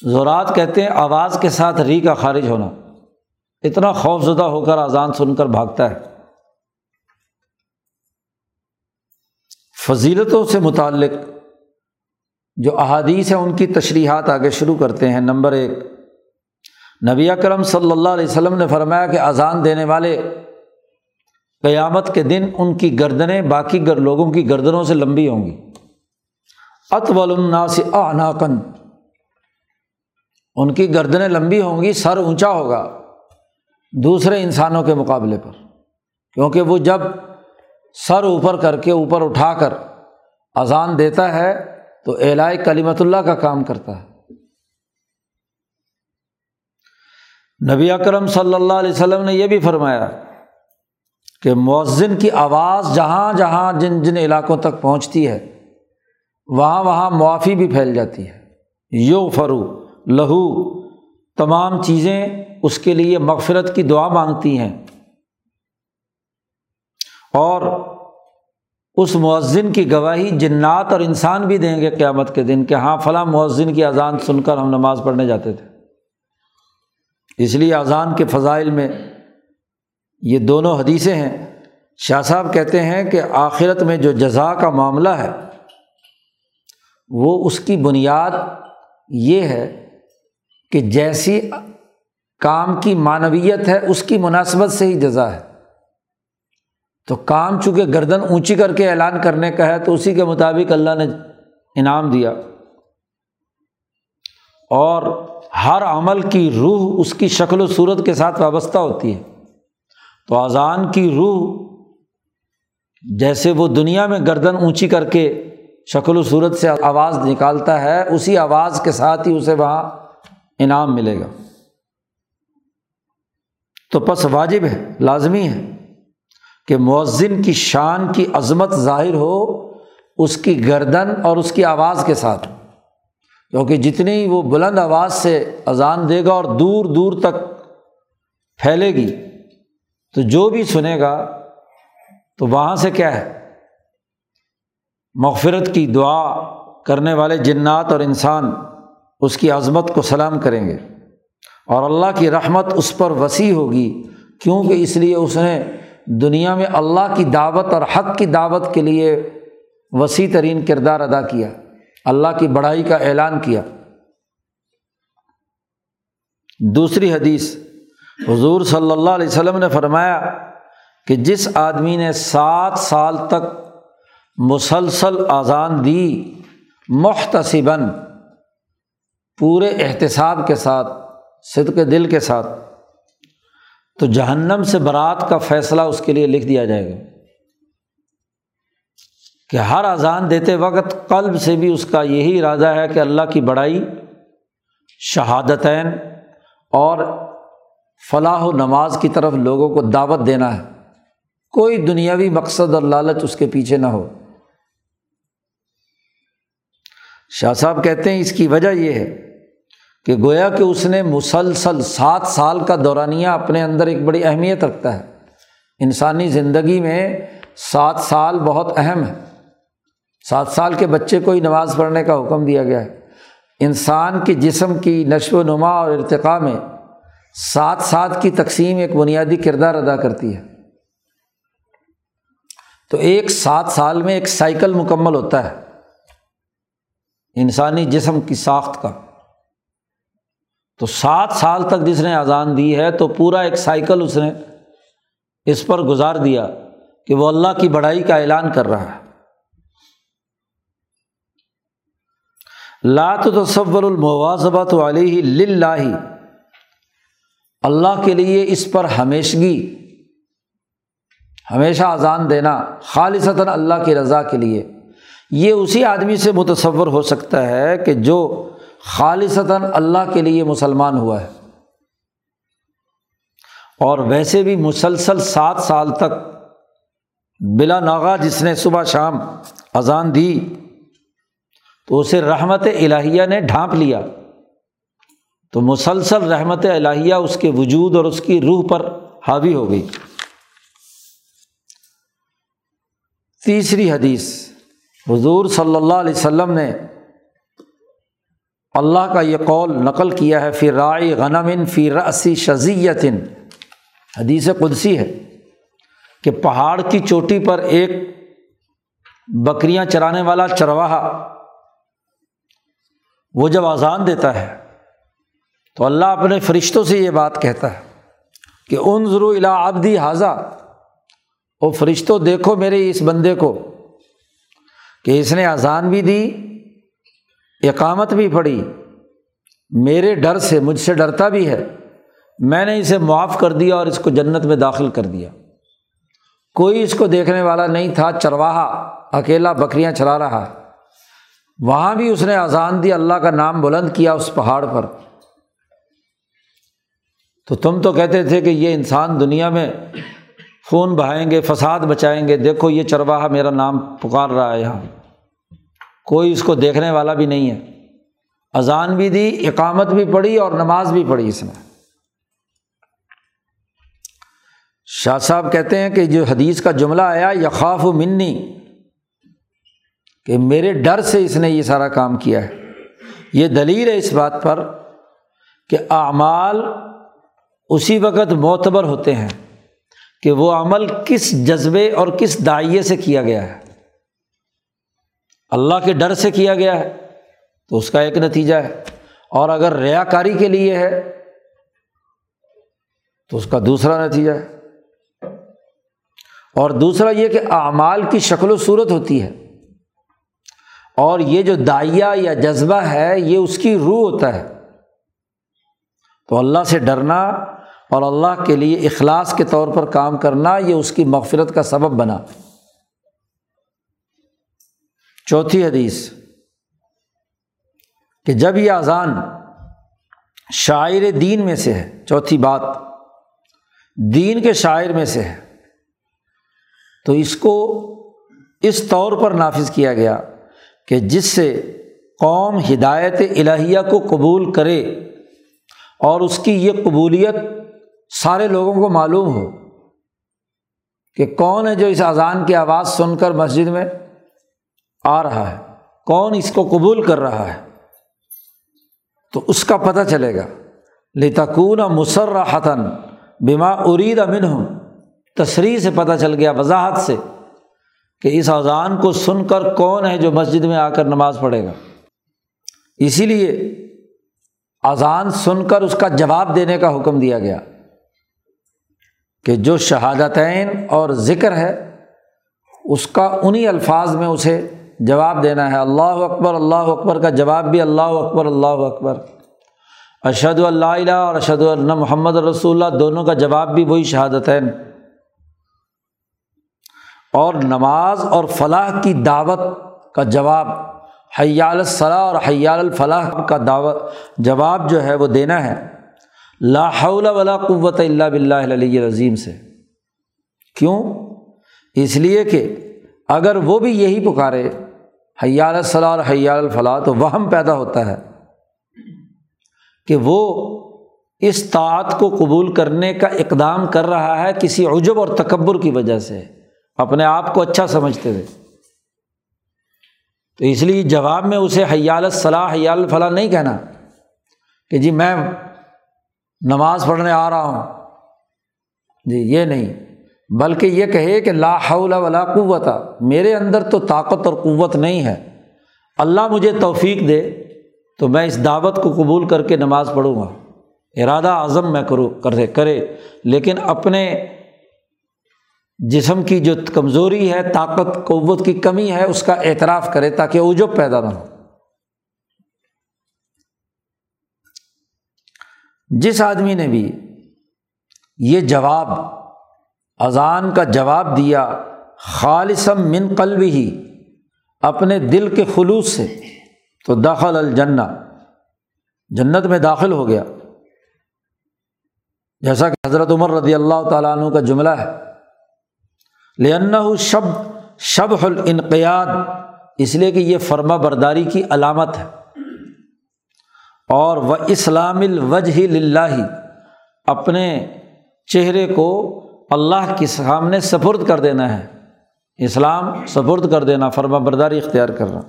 زورات کہتے ہیں آواز کے ساتھ ری کا خارج ہونا۔ اتنا خوف زدہ ہو کر اذان سن کر بھاگتا ہے۔ فضیلتوں سے متعلق جو احادیث ہیں ان کی تشریحات آگے شروع کرتے ہیں۔ نمبر ایک، نبی اکرم صلی اللہ علیہ وسلم نے فرمایا کہ اذان دینے والے قیامت کے دن ان کی گردنیں باقی گر لوگوں کی گردنوں سے لمبی ہوں گی۔ اطول الناس اعناقن ان کی گردنیں لمبی ہوں گی، سر اونچا ہوگا دوسرے انسانوں کے مقابلے پر۔ کیونکہ وہ جب سر اوپر کر کے اوپر اٹھا کر اذان دیتا ہے تو اعلائی کلیمت اللہ کا کام کرتا ہے۔ نبی اکرم صلی اللہ علیہ وسلم نے یہ بھی فرمایا کہ مؤذن کی آواز جہاں جہاں جن جن علاقوں تک پہنچتی ہے، وہاں وہاں معافی بھی پھیل جاتی ہے۔ یو فرو لہو، تمام چیزیں اس کے لیے مغفرت کی دعا مانگتی ہیں۔ اور اس مؤذن کی گواہی جنات اور انسان بھی دیں گے قیامت کے دن کہ ہاں فلاں مؤذن کی اذان سن کر ہم نماز پڑھنے جاتے تھے۔ اس لیے اذان کے فضائل میں یہ دونوں حدیثیں ہیں۔ شاہ صاحب کہتے ہیں کہ آخرت میں جو جزا کا معاملہ ہے، وہ اس کی بنیاد یہ ہے کہ جیسی کام کی معنویت ہے، اس کی مناسبت سے ہی جزا ہے۔ تو کام چونکہ گردن اونچی کر کے اعلان کرنے کا ہے، تو اسی کے مطابق اللہ نے انعام دیا۔ اور ہر عمل کی روح اس کی شکل و صورت کے ساتھ وابستہ ہوتی ہے۔ تو اذان کی روح جیسے وہ دنیا میں گردن اونچی کر کے شکل و صورت سے آواز نکالتا ہے، اسی آواز کے ساتھ ہی اسے وہاں انعام ملے گا۔ تو پس واجب ہے، لازمی ہے۔ کہ مؤذن کی شان کی عظمت ظاہر ہو، اس کی گردن اور اس کی آواز کے ساتھ۔ کیونکہ جتنی وہ بلند آواز سے اذان دے گا اور دور دور تک پھیلے گی، تو جو بھی سنے گا، تو وہاں سے کیا ہے؟ مغفرت کی دعا کرنے والے جنات اور انسان اس کی عظمت کو سلام کریں گے۔ اور اللہ کی رحمت اس پر وسیع ہوگی، کیونکہ اس لیے اس نے دنیا میں اللہ کی دعوت اور حق کی دعوت کے لیے وسیع ترین کردار ادا کیا، اللہ کی بڑائی کا اعلان کیا۔ دوسری حدیث، حضور صلی اللہ علیہ وسلم نے فرمایا کہ جس آدمی نے سات سال تک مسلسل آزان دی محتسباً، پورے احتساب کے ساتھ، صدق دل کے ساتھ تو جہنم سے برات کا فیصلہ اس کے لیے لکھ دیا جائے گا کہ ہر اذان دیتے وقت قلب سے بھی اس کا یہی ارادہ ہے کہ اللہ کی بڑائی، شہادتین اور فلاح و نماز کی طرف لوگوں کو دعوت دینا ہے۔ کوئی دنیاوی مقصد اور لالچ اس کے پیچھے نہ ہو۔ شاہ صاحب کہتے ہیں اس کی وجہ یہ ہے کہ گویا کہ اس نے مسلسل سات سال کا دورانیہ اپنے اندر ایک بڑی اہمیت رکھتا ہے۔ انسانی زندگی میں سات سال بہت اہم ہے۔ سات سال کے بچے کو ہی نماز پڑھنے کا حکم دیا گیا ہے۔ انسان کے جسم کی نشو و نما اور ارتقاء میں سات سات کی تقسیم ایک بنیادی کردار ادا کرتی ہے۔ تو ایک سات سال میں ایک سائیکل مکمل ہوتا ہے۔ انسانی جسم کی ساخت کا۔ تو سات سال تک جس نے اذان دی ہے تو پورا ایک سائیکل اس نے اس پر گزار دیا کہ وہ اللہ کی بڑائی کا اعلان کر رہا ہے۔ لات تصور المواظبت علیہ لاہ اللہ کے لیے اس پر ہمیشگی، ہمیشہ اذان دینا، خالصتاً اللہ کی رضا کے لیے۔ یہ اسی آدمی سے متصور ہو سکتا ہے کہ جو خالصتاً اللہ کے لیے مسلمان ہوا ہے۔ اور ویسے بھی مسلسل سات سال تک بلا ناغا جس نے صبح شام اذان دی، تو اسے رحمت الہیہ نے ڈھانپ لیا۔ تو مسلسل رحمت الہیہ اس کے وجود اور اس کی روح پر حاوی ہو گئی۔ تیسری حدیث، حضور صلی اللہ علیہ وسلم نے اللہ کا یہ قول نقل کیا ہے، فی رائے غنم فی رسی شزیتن حدیث قدسی ہے کہ پہاڑ کی چوٹی پر ایک بکریاں چرانے والا چرواہا وہ جب آزان دیتا ہے تو اللہ اپنے فرشتوں سے یہ بات کہتا ہے کہ ان ضرو الا آبدی حاضہ او فرشتوں دیکھو میرے اس بندے کو کہ اس نے اذان بھی دی اقامت بھی پڑھی میرے ڈر سے، مجھ سے ڈرتا بھی ہے۔ میں نے اسے معاف کر دیا اور اس کو جنت میں داخل کر دیا۔ کوئی اس کو دیکھنے والا نہیں تھا، چرواہا، اکیلا بکریاں چلا رہا۔ وہاں بھی اس نے اذان دی، اللہ کا نام بلند کیا اس پہاڑ پر۔ تو تم تو کہتے تھے کہ یہ انسان دنیا میں خون بہائیں گے، فساد بچائیں گے۔ دیکھو، یہ چرواہا میرا نام پکار رہا ہے یہاں۔ کوئی اس کو دیکھنے والا بھی نہیں ہے۔ اذان بھی دی، اقامت بھی پڑھی اور نماز بھی پڑھی اس نے۔ شاہ صاحب کہتے ہیں کہ جو حدیث کا جملہ آیا یقاف و منی، کہ میرے ڈر سے اس نے یہ سارا کام کیا ہے۔ یہ دلیل ہے اس بات پر کہ اعمال اسی وقت معتبر ہوتے ہیں کہ وہ عمل کس جذبے اور کس دائیے سے کیا گیا ہے۔ اللہ کے ڈر سے کیا گیا ہے، تو اس کا ایک نتیجہ ہے۔ اور اگر ریا کاری کے لیے ہے، تو اس کا دوسرا نتیجہ ہے۔ اور دوسرا یہ کہ اعمال کی شکل و صورت ہوتی ہے۔ اور یہ جو دائیا یا جذبہ ہے، یہ اس کی روح ہوتا ہے۔ تو اللہ سے ڈرنا اور اللہ کے لیے اخلاص کے طور پر کام کرنا، یہ اس کی مغفرت کا سبب بنا۔ چوتھی حدیث کہ جب یہ اذان شاعر دین میں سے ہے، چوتھی بات دین کے شاعر میں سے ہے، تو اس کو اس طور پر نافذ کیا گیا کہ جس سے قوم ہدایت الہیہ کو قبول کرے اور اس کی یہ قبولیت سارے لوگوں کو معلوم ہو کہ کون ہے جو اس اذان کی آواز سن کر مسجد میں آ رہا ہے۔ کون اس کو قبول کر رہا ہے؟ تو اس کا پتہ چلے گا۔ لتکون مسرحتاً بما ارید امن ہوں تصریح سے پتہ چل گیا، وضاحت سے، کہ اس اذان کو سن کر کون ہے جو مسجد میں آ کر نماز پڑھے گا۔ اسی لیے اذان سن کر اس کا جواب دینے کا حکم دیا گیا کہ جو شہادتین اور ذکر ہے، اس کا انہیں الفاظ میں اسے جواب دینا ہے اللہ اکبر اللہ اکبر کا جواب بھی اللہ اکبر اللہ اکبر۔ ارشد اللہ اور ارشد اللہ محمد رسول اللہ، دونوں کا جواب بھی وہی شہادتین۔ اور نماز اور فلاح کی دعوت کا جواب، حیال الصلاح اور حیال الفلاح کا دعوت، جواب جو ہے وہ دینا ہے۔ لا حول ولا قوت اللہ بلّہ علیہ عظیم سے۔ کیوں؟ اس لیے کہ اگر وہ بھی یہی پکارے حیال الصلاح اور حیال الفلاح تو وہم پیدا ہوتا ہے کہ وہ اس طاعت کو قبول کرنے کا اقدام کر رہا ہے کسی عجب اور تکبر کی وجہ سے، اپنے آپ کو اچھا سمجھتے ہوئے۔ تو اس لیے جواب میں اسے حیال الصلاح، حیال الفلاح نہیں کہنا کہ جی میں نماز پڑھنے آ رہا ہوں۔ جی یہ نہیں۔ بلکہ یہ کہے کہ لا حول ولا قوت، میرے اندر تو طاقت اور قوت نہیں ہے۔ اللہ مجھے توفیق دے تو میں اس دعوت کو قبول کر کے نماز پڑھوں گا۔ ارادہ اعظم میں کروں کرے کرے۔ لیکن اپنے جسم کی جو کمزوری ہے، طاقت، قوت کی کمی ہے، اس کا اعتراف کرے تاکہ عجب پیدا نہ ہو۔ جس آدمی نے بھی یہ جواب اذان کا جواب دیا خالصم من قلب ہی اپنے دل کے خلوص سے، تو داخل الجنہ، جنت میں داخل ہو گیا۔ جیسا کہ حضرت عمر رضی اللہ تعالیٰ عنہ کا جملہ ہے لن شب شب الانقیاد اس لیے کہ یہ فرما برداری کی علامت ہے۔ اور وہ اسلام الوجہ لاہ اپنے چہرے کو اللہ کے سامنے سپرد کر دینا ہے۔ اسلام سپرد کر دینا فرما برداری اختیار کرنا۔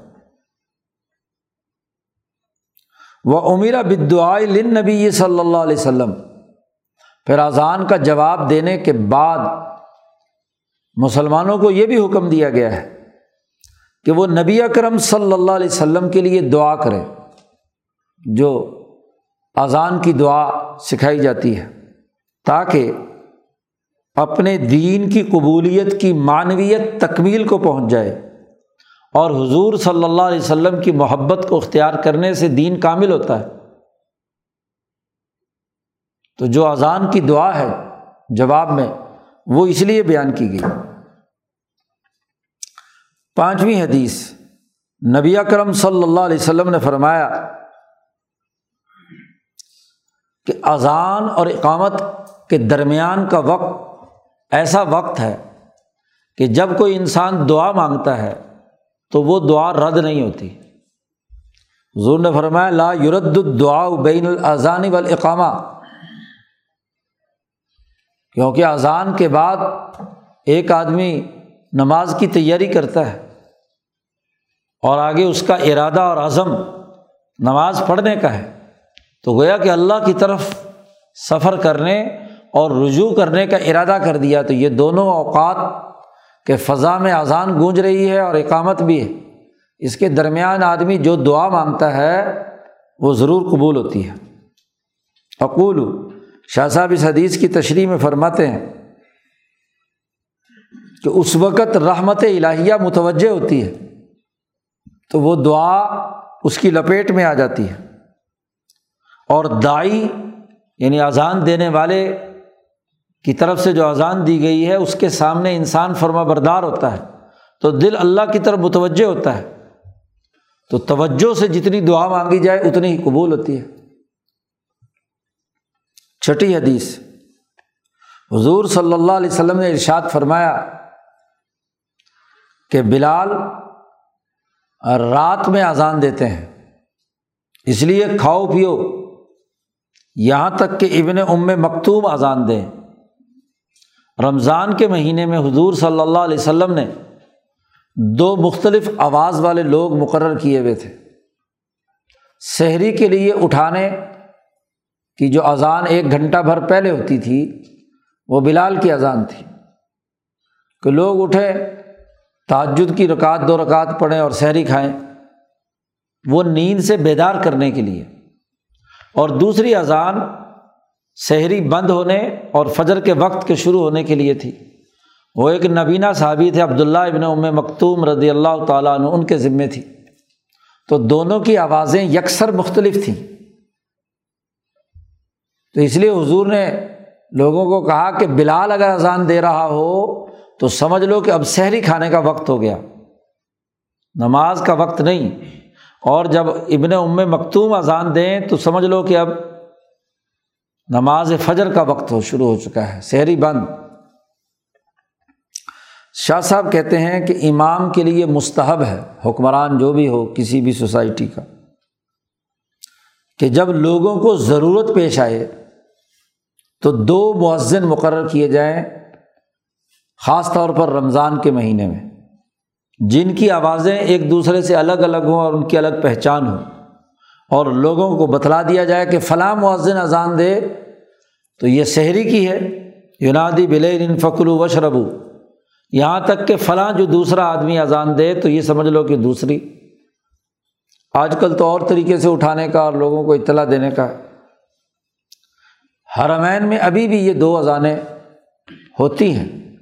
وہ امیرا بدعائے لن نبی صلی اللہ علیہ وسلم۔ پھر اذان کا جواب دینے کے بعد مسلمانوں کو یہ بھی حکم دیا گیا ہے کہ وہ نبی اکرم صلی اللہ علیہ وسلم کے لیے دعا کرے جو اذان کی دعا سکھائی جاتی ہے، تاکہ اپنے دین کی قبولیت کی معنویت تکمیل کو پہنچ جائے اور حضور صلی اللہ علیہ وسلم کی محبت کو اختیار کرنے سے دین کامل ہوتا ہے۔ تو جو اذان کی دعا ہے جواب میں، وہ اس لیے بیان کی گئی۔ پانچویں حدیث، نبی اکرم صلی اللہ علیہ وسلم نے فرمایا کہ اذان اور اقامت کے درمیان کا وقت ایسا وقت ہے کہ جب کوئی انسان دعا مانگتا ہے تو وہ دعا رد نہیں ہوتی۔ حضور نے فرمایا، لا یورد الدعا بین الاذان والاقامہ۔ کیونکہ اذان کے بعد ایک آدمی نماز کی تیاری کرتا ہے اور آگے اس کا ارادہ اور عزم نماز پڑھنے کا ہے، تو گویا کہ اللہ کی طرف سفر کرنے اور رجوع کرنے کا ارادہ کر دیا تو یہ دونوں اوقات کہ فضا میں اذان گونج رہی ہے اور اقامت بھی ہے۔ اس کے درمیان آدمی جو دعا مانگتا ہے، وہ ضرور قبول ہوتی ہے۔ اقول شاہ صاحب اس حدیث کی تشریح میں فرماتے ہیں کہ اس وقت رحمت الہیہ متوجہ ہوتی ہے تو وہ دعا اس کی لپیٹ میں آ جاتی ہے۔ اور دائی یعنی اذان دینے والے کی طرف سے جو اذان دی گئی ہے، اس کے سامنے انسان فرما بردار ہوتا ہے۔ تو دل اللہ کی طرف متوجہ ہوتا ہے۔ تو توجہ سے جتنی دعا مانگی جائے، اتنی ہی قبول ہوتی ہے۔ چھٹی حدیث۔ حضور صلی اللہ علیہ وسلم نے ارشاد فرمایا کہ بلال رات میں اذان دیتے ہیں۔ اس لیے کھاؤ پیو، یہاں تک کہ ابن ام مکتوم اذان دیں۔ رمضان کے مہینے میں حضور صلی اللہ علیہ وسلم نے دو مختلف آواز والے لوگ مقرر کیے ہوئے تھے۔ شہری کے لیے اٹھانے کی جو اذان ایک گھنٹہ بھر پہلے ہوتی تھی، وہ بلال کی اذان تھی۔ کہ لوگ اٹھے تعجد کی رکعت، دو رکعت پڑھیں اور شہری کھائیں۔ وہ نیند سے بیدار کرنے کے لیے۔ اور دوسری اذان شہری بند ہونے اور فجر کے وقت کے شروع ہونے کے لیے تھی۔ وہ ایک نبینہ صحابی تھے، عبداللہ ابن ام مکتوم رضی اللہ تعالیٰ عنہ، ان کے ذمے تھی۔ تو دونوں کی آوازیں یکسر مختلف تھیں۔ تو اس لیے حضور نے لوگوں کو کہا کہ بلال اگر اذان دے رہا ہو تو سمجھ لو کہ اب شہری کھانے کا وقت ہو گیا۔ نماز کا وقت نہیں۔ اور جب ابن ام مکتوم اذان دیں تو سمجھ لو کہ اب نماز فجر کا وقت ہو شروع ہو چکا ہے شہری بند۔ شاہ صاحب کہتے ہیں کہ امام کے لیے مستحب ہے، حکمران جو بھی ہو، کسی بھی سوسائٹی کا۔ کہ جب لوگوں کو ضرورت پیش آئے تو دو مؤذن مقرر کیے جائیں، خاص طور پر رمضان کے مہینے میں۔ جن کی آوازیں ایک دوسرے سے الگ الگ ہوں اور ان کی الگ پہچان ہو اور لوگوں کو بتلا دیا جائے کہ فلاں مؤذن اذان دے تو یہ شہری کی ہے۔ یونادی بلے فکلو و شربو یہاں تک کہ فلاں جو دوسرا آدمی اذان دے تو یہ سمجھ لو کہ دوسری۔ آج کل تو اور طریقے سے اٹھانے کا اور لوگوں کو اطلاع دینے کا ہے۔ حرمین میں ابھی بھی یہ دو اذانیں ہوتی ہیں۔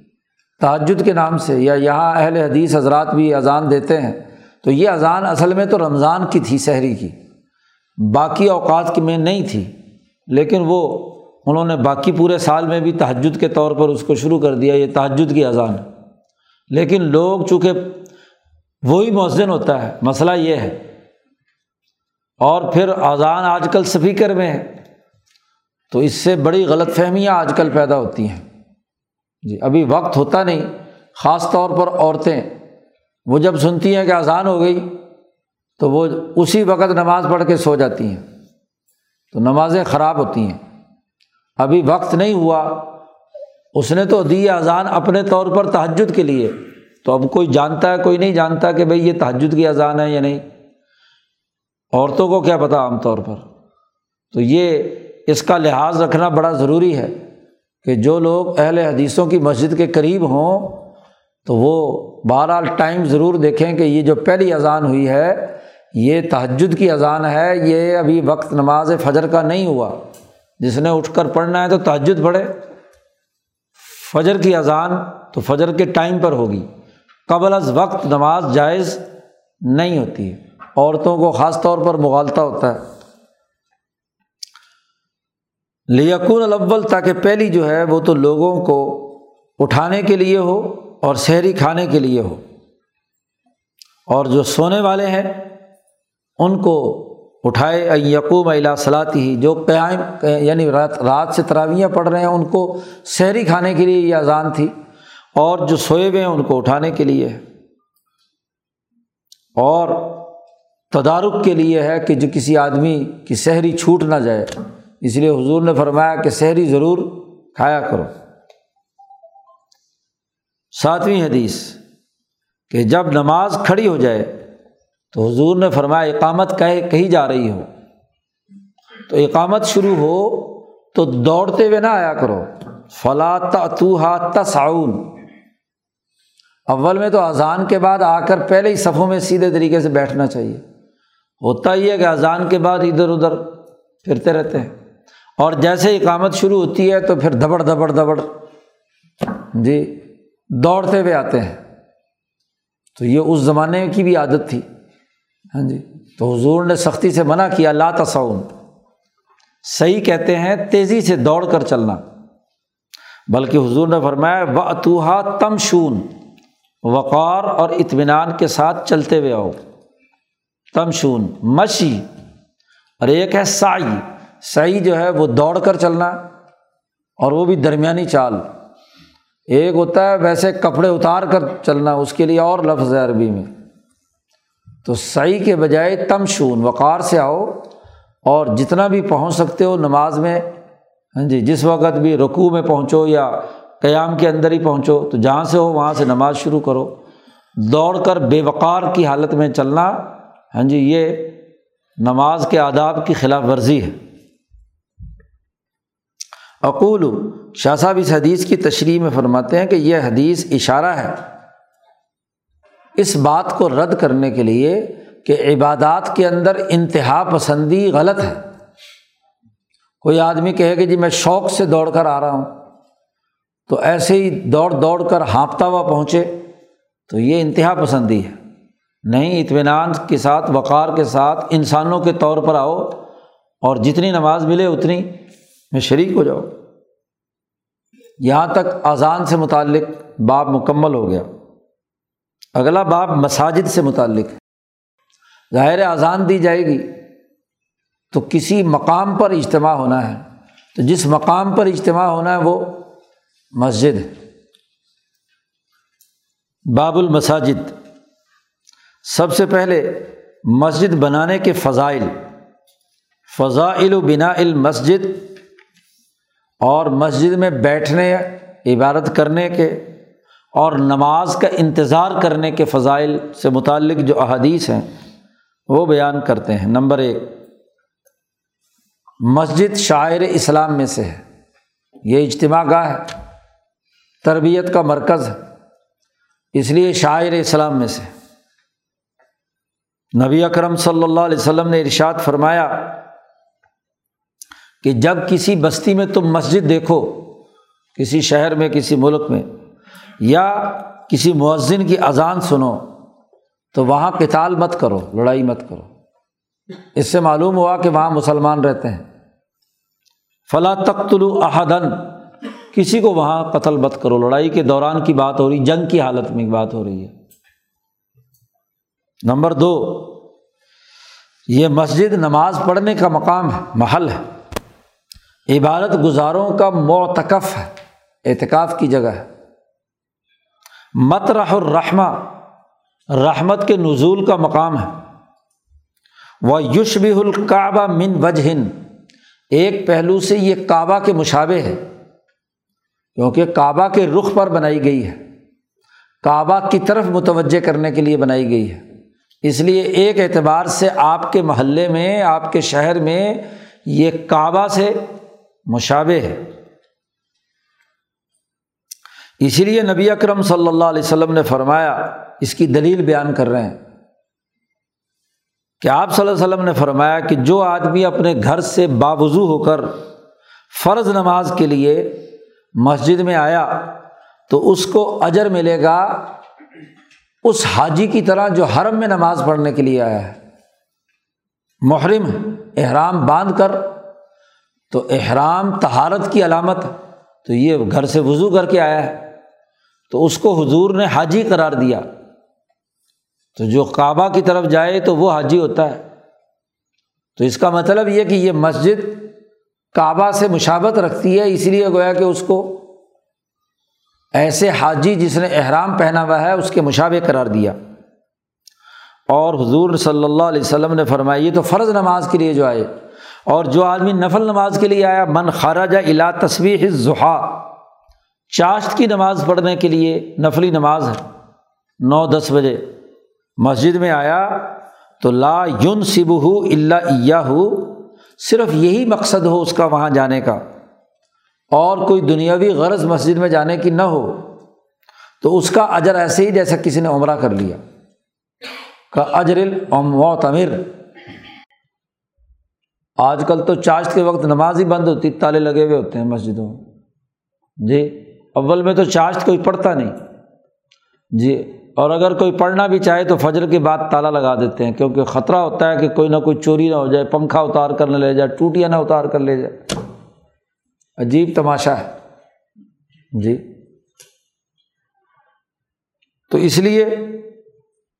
تعجد کے نام سے یا یہاں اہل حدیث حضرات بھی اذان دیتے ہیں۔ تو یہ اذان اصل میں تو رمضان کی تھی شہری کی۔ باقی اوقات کی میں نہیں تھی، لیکن وہ انہوں نے باقی پورے سال میں بھی تہجد کے طور پر اس کو شروع کر دیا، یہ تہجد کی اذان۔ لیکن لوگ چونکہ وہی مؤذن ہوتا ہے، مسئلہ یہ ہے۔ اور پھر اذان آج کل سپیکر میں ہے، تو اس سے بڑی غلط فہمیاں آج کل پیدا ہوتی ہیں۔ جی ابھی وقت ہوتا نہیں، خاص طور پر عورتیں۔ وہ جب سنتی ہیں کہ اذان ہو گئی تو وہ اسی وقت نماز پڑھ کے سو جاتی ہیں۔ تو نمازیں خراب ہوتی ہیں۔ ابھی وقت نہیں ہوا۔ اس نے تو دی اذان اپنے طور پر تحجد کے لیے۔ تو اب کوئی جانتا ہے، کوئی نہیں جانتا کہ بھائی یہ تحجد کی اذان ہے یا نہیں۔ عورتوں کو کیا پتا عام طور پر۔ تو یہ اس کا لحاظ رکھنا بڑا ضروری ہے کہ جو لوگ اہل حدیثوں کی مسجد کے قریب ہوں تو وہ بہرحال ٹائم ضرور دیکھیں کہ یہ جو پہلی اذان ہوئی ہے، یہ تہجد کی اذان ہے، یہ ابھی وقت نماز فجر کا نہیں ہوا۔ جس نے اٹھ کر پڑھنا ہے تو تہجد پڑھے۔ فجر کی اذان تو فجر کے ٹائم پر ہوگی۔ قبل از وقت نماز جائز نہیں ہوتی۔ ہے عورتوں کو خاص طور پر مغالطہ ہوتا ہے۔ لیکن الاول تاکہ پہلی جو ہے وہ تو لوگوں کو اٹھانے کے لیے ہو۔ اور شہری کھانے کے لیے ہو۔ اور جو سونے والے ہیں، ان کو اٹھائے یقوم الا صلاحی ہی جو قیام یعنی رات رات سے تراویاں پڑھ رہے ہیں، ان کو شہری کھانے کے لیے یہ اذان تھی۔ اور جو سوئے ہوئے ہیں، ان کو اٹھانے کے لیے ہے۔ اور تدارک کے لیے ہے کہ جو کسی آدمی کی شہری چھوٹ نہ جائے۔ اس لیے حضور نے فرمایا کہ شہری ضرور کھایا کرو۔ ساتویں حدیث کہ جب نماز کھڑی ہو جائے تو حضور نے فرمایا، اقامت کہے، کہی جا رہی ہو تو اقامت شروع ہو تو دوڑتے ہوئے نہ آیا کرو۔ فلا تو تصعون اول میں تو اذان کے بعد آ کر پہلے ہی صفوں میں سیدھے طریقے سے بیٹھنا چاہیے۔ ہوتا ہی ہے کہ اذان کے بعد ادھر ادھر پھرتے رہتے ہیں۔ اور جیسے اقامت شروع ہوتی ہے تو پھر دبڑ دبڑ دبڑ۔ جی۔ دوڑتے ہوئے آتے ہیں۔ تو یہ اس زمانے کی بھی عادت تھی۔ ہاں جی۔ تو حضور نے سختی سے منع کیا، لا تصعون صحیح کہتے ہیں، تیزی سے دوڑ کر چلنا۔ بلکہ حضور نے فرمایا و اتوہا تم شون وقار اور اطمینان کے ساتھ چلتے ہوئے آؤ۔ تم شون مشی۔ اور ایک ہے سائی سائی جو ہے وہ دوڑ کر چلنا اور وہ بھی درمیانی چال۔ ایک ہوتا ہے ویسے کپڑے اتار کر چلنا، اس کے لیے اور لفظ ہے عربی میں۔ تو سعی کے بجائے تم شون وقار سے آؤ اور جتنا بھی پہنچ سکتے ہو نماز میں ہاں جی جس وقت بھی رقوع میں پہنچو یا قیام کے اندر ہی پہنچو، تو جہاں سے ہو وہاں سے نماز شروع کرو۔ دوڑ کر بے وقار کی حالت میں چلنا ہاں جی یہ نماز کے آداب کی خلاف ورزی ہے۔ اقول، شاہ صاحب اس حدیث کی تشریح میں فرماتے ہیں کہ یہ حدیث اشارہ ہے۔ اس بات کو رد کرنے کے لیے کہ عبادات کے اندر انتہا پسندی غلط ہے۔ کوئی آدمی کہے کہ جی میں شوق سے دوڑ کر آ رہا ہوں، تو ایسے ہی دوڑ دوڑ کر ہانپتا ہوا پہنچے تو یہ انتہا پسندی ہے۔ نہیں، اطمینان کے ساتھ، وقار کے ساتھ انسانوں کے طور پر آؤ اور جتنی نماز ملے اتنی میں شریک ہو جاؤ۔ یہاں تک اذان سے متعلق باب مکمل ہو گیا۔ اگلا باب مساجد سے متعلق۔ ہے ظاہر اذان دی جائے گی۔ تو کسی مقام پر اجتماع ہونا ہے۔ تو جس مقام پر اجتماع ہونا ہے وہ مسجد ہے۔ باب المساجد۔ سب سے پہلے مسجد بنانے کے فضائل۔ فضائل و بنا المسجد۔ اور مسجد میں بیٹھنے، عبادت کرنے کے اور نماز کا انتظار کرنے کے فضائل سے متعلق جو احادیث ہیں، وہ بیان کرتے ہیں۔ نمبر ایک، مسجد شاعر اسلام میں سے ہے۔ یہ اجتماع گاہ ہے، تربیت کا مرکز ہے، اس لیے شاعر اسلام میں سے۔ نبی اکرم صلی اللہ علیہ وسلم نے ارشاد فرمایا کہ جب کسی بستی میں تم مسجد دیکھو، کسی شہر میں، کسی ملک میں، یا کسی مؤذن کی اذان سنو، تو وہاں کتال مت کرو، لڑائی مت کرو۔ اس سے معلوم ہوا کہ وہاں مسلمان رہتے ہیں۔ فلاں تخت احدن کسی کو وہاں قتل مت کرو۔ لڑائی کے دوران کی بات ہو رہی، جنگ کی حالت میں بات ہو رہی ہے۔ نمبر دو، یہ مسجد نماز پڑھنے کا مقام ہے، محل ہے۔ عبادت گزاروں کا معتکف ہے، اعتکاف کی جگہ ہے۔ مترح الرحمہ، رحمت کے نزول کا مقام ہے۔ وہ یشب الکعبہ من وجہن ایک پہلو سے یہ کعبہ کے مشابے ہے، کیونکہ کعبہ کے رخ پر بنائی گئی ہے۔ کعبہ کی طرف متوجہ کرنے کے لیے بنائی گئی ہے۔ اس لیے ایک اعتبار سے آپ کے محلے میں، آپ کے شہر میں یہ کعبہ سے مشابے ہے۔ اسی لیے نبی اکرم صلی اللہ علیہ وسلم نے فرمایا، اس کی دلیل بیان کر رہے ہیں۔ کہ آپ صلی اللہ علیہ وسلم نے فرمایا کہ جو آدمی اپنے گھر سے باوضو ہو کر فرض نماز کے لیے مسجد میں آیا، تو اس کو اجر ملے گا اس حاجی کی طرح جو حرم میں نماز پڑھنے کے لیے آیا ہے۔ محرم، احرام باندھ کر تو احرام تہارت کی علامت تو یہ گھر سے وضو کر کے آیا ہے۔ تو اس کو حضور نے حاجی قرار دیا۔ تو جو کعبہ کی طرف جائے تو وہ حاجی ہوتا ہے۔ تو اس کا مطلب یہ کہ یہ مسجد کعبہ سے مشابت رکھتی ہے اسی لیے گویا کہ اس کو ایسے حاجی جس نے احرام پہنا ہوا ہے، اس کے مشابے قرار دیا۔ اور حضور صلی اللہ علیہ وسلم نے فرمایا، یہ تو فرض نماز کے لیے جو آئے۔ اور جو آدمی نفل نماز کے لیے آیا، من خراجہ الا تصویر ظہا چاشت کی نماز پڑھنے کے لیے نفلی نماز ہے۔ نو دس بجے مسجد میں آیا تو لا یون سب ہو اللہ ہو صرف یہی مقصد ہو اس کا وہاں جانے کا۔ اور کوئی دنیاوی غرض مسجد میں جانے کی نہ ہو، تو اس کا اجر ایسے ہی جیسا کسی نے عمرہ کر لیا۔ کا اجر تمر آج کل تو چاشت کے وقت نماز ہی بند ہوتی، تالے لگے ہوئے ہوتے ہیں مسجدوں میں۔ جی اول میں تو چاشت کوئی پڑھتا نہیں۔ جی اور اگر کوئی پڑھنا بھی چاہے تو فجر کے بعد تالا لگا دیتے ہیں، کیونکہ خطرہ ہوتا ہے کہ کوئی نہ کوئی چوری نہ ہو جائے، پنکھا اتار کر نہ لے جائے، ٹوٹیاں نہ اتار کر لے جائے۔ عجیب تماشا ہے۔ جی۔ تو اس لیے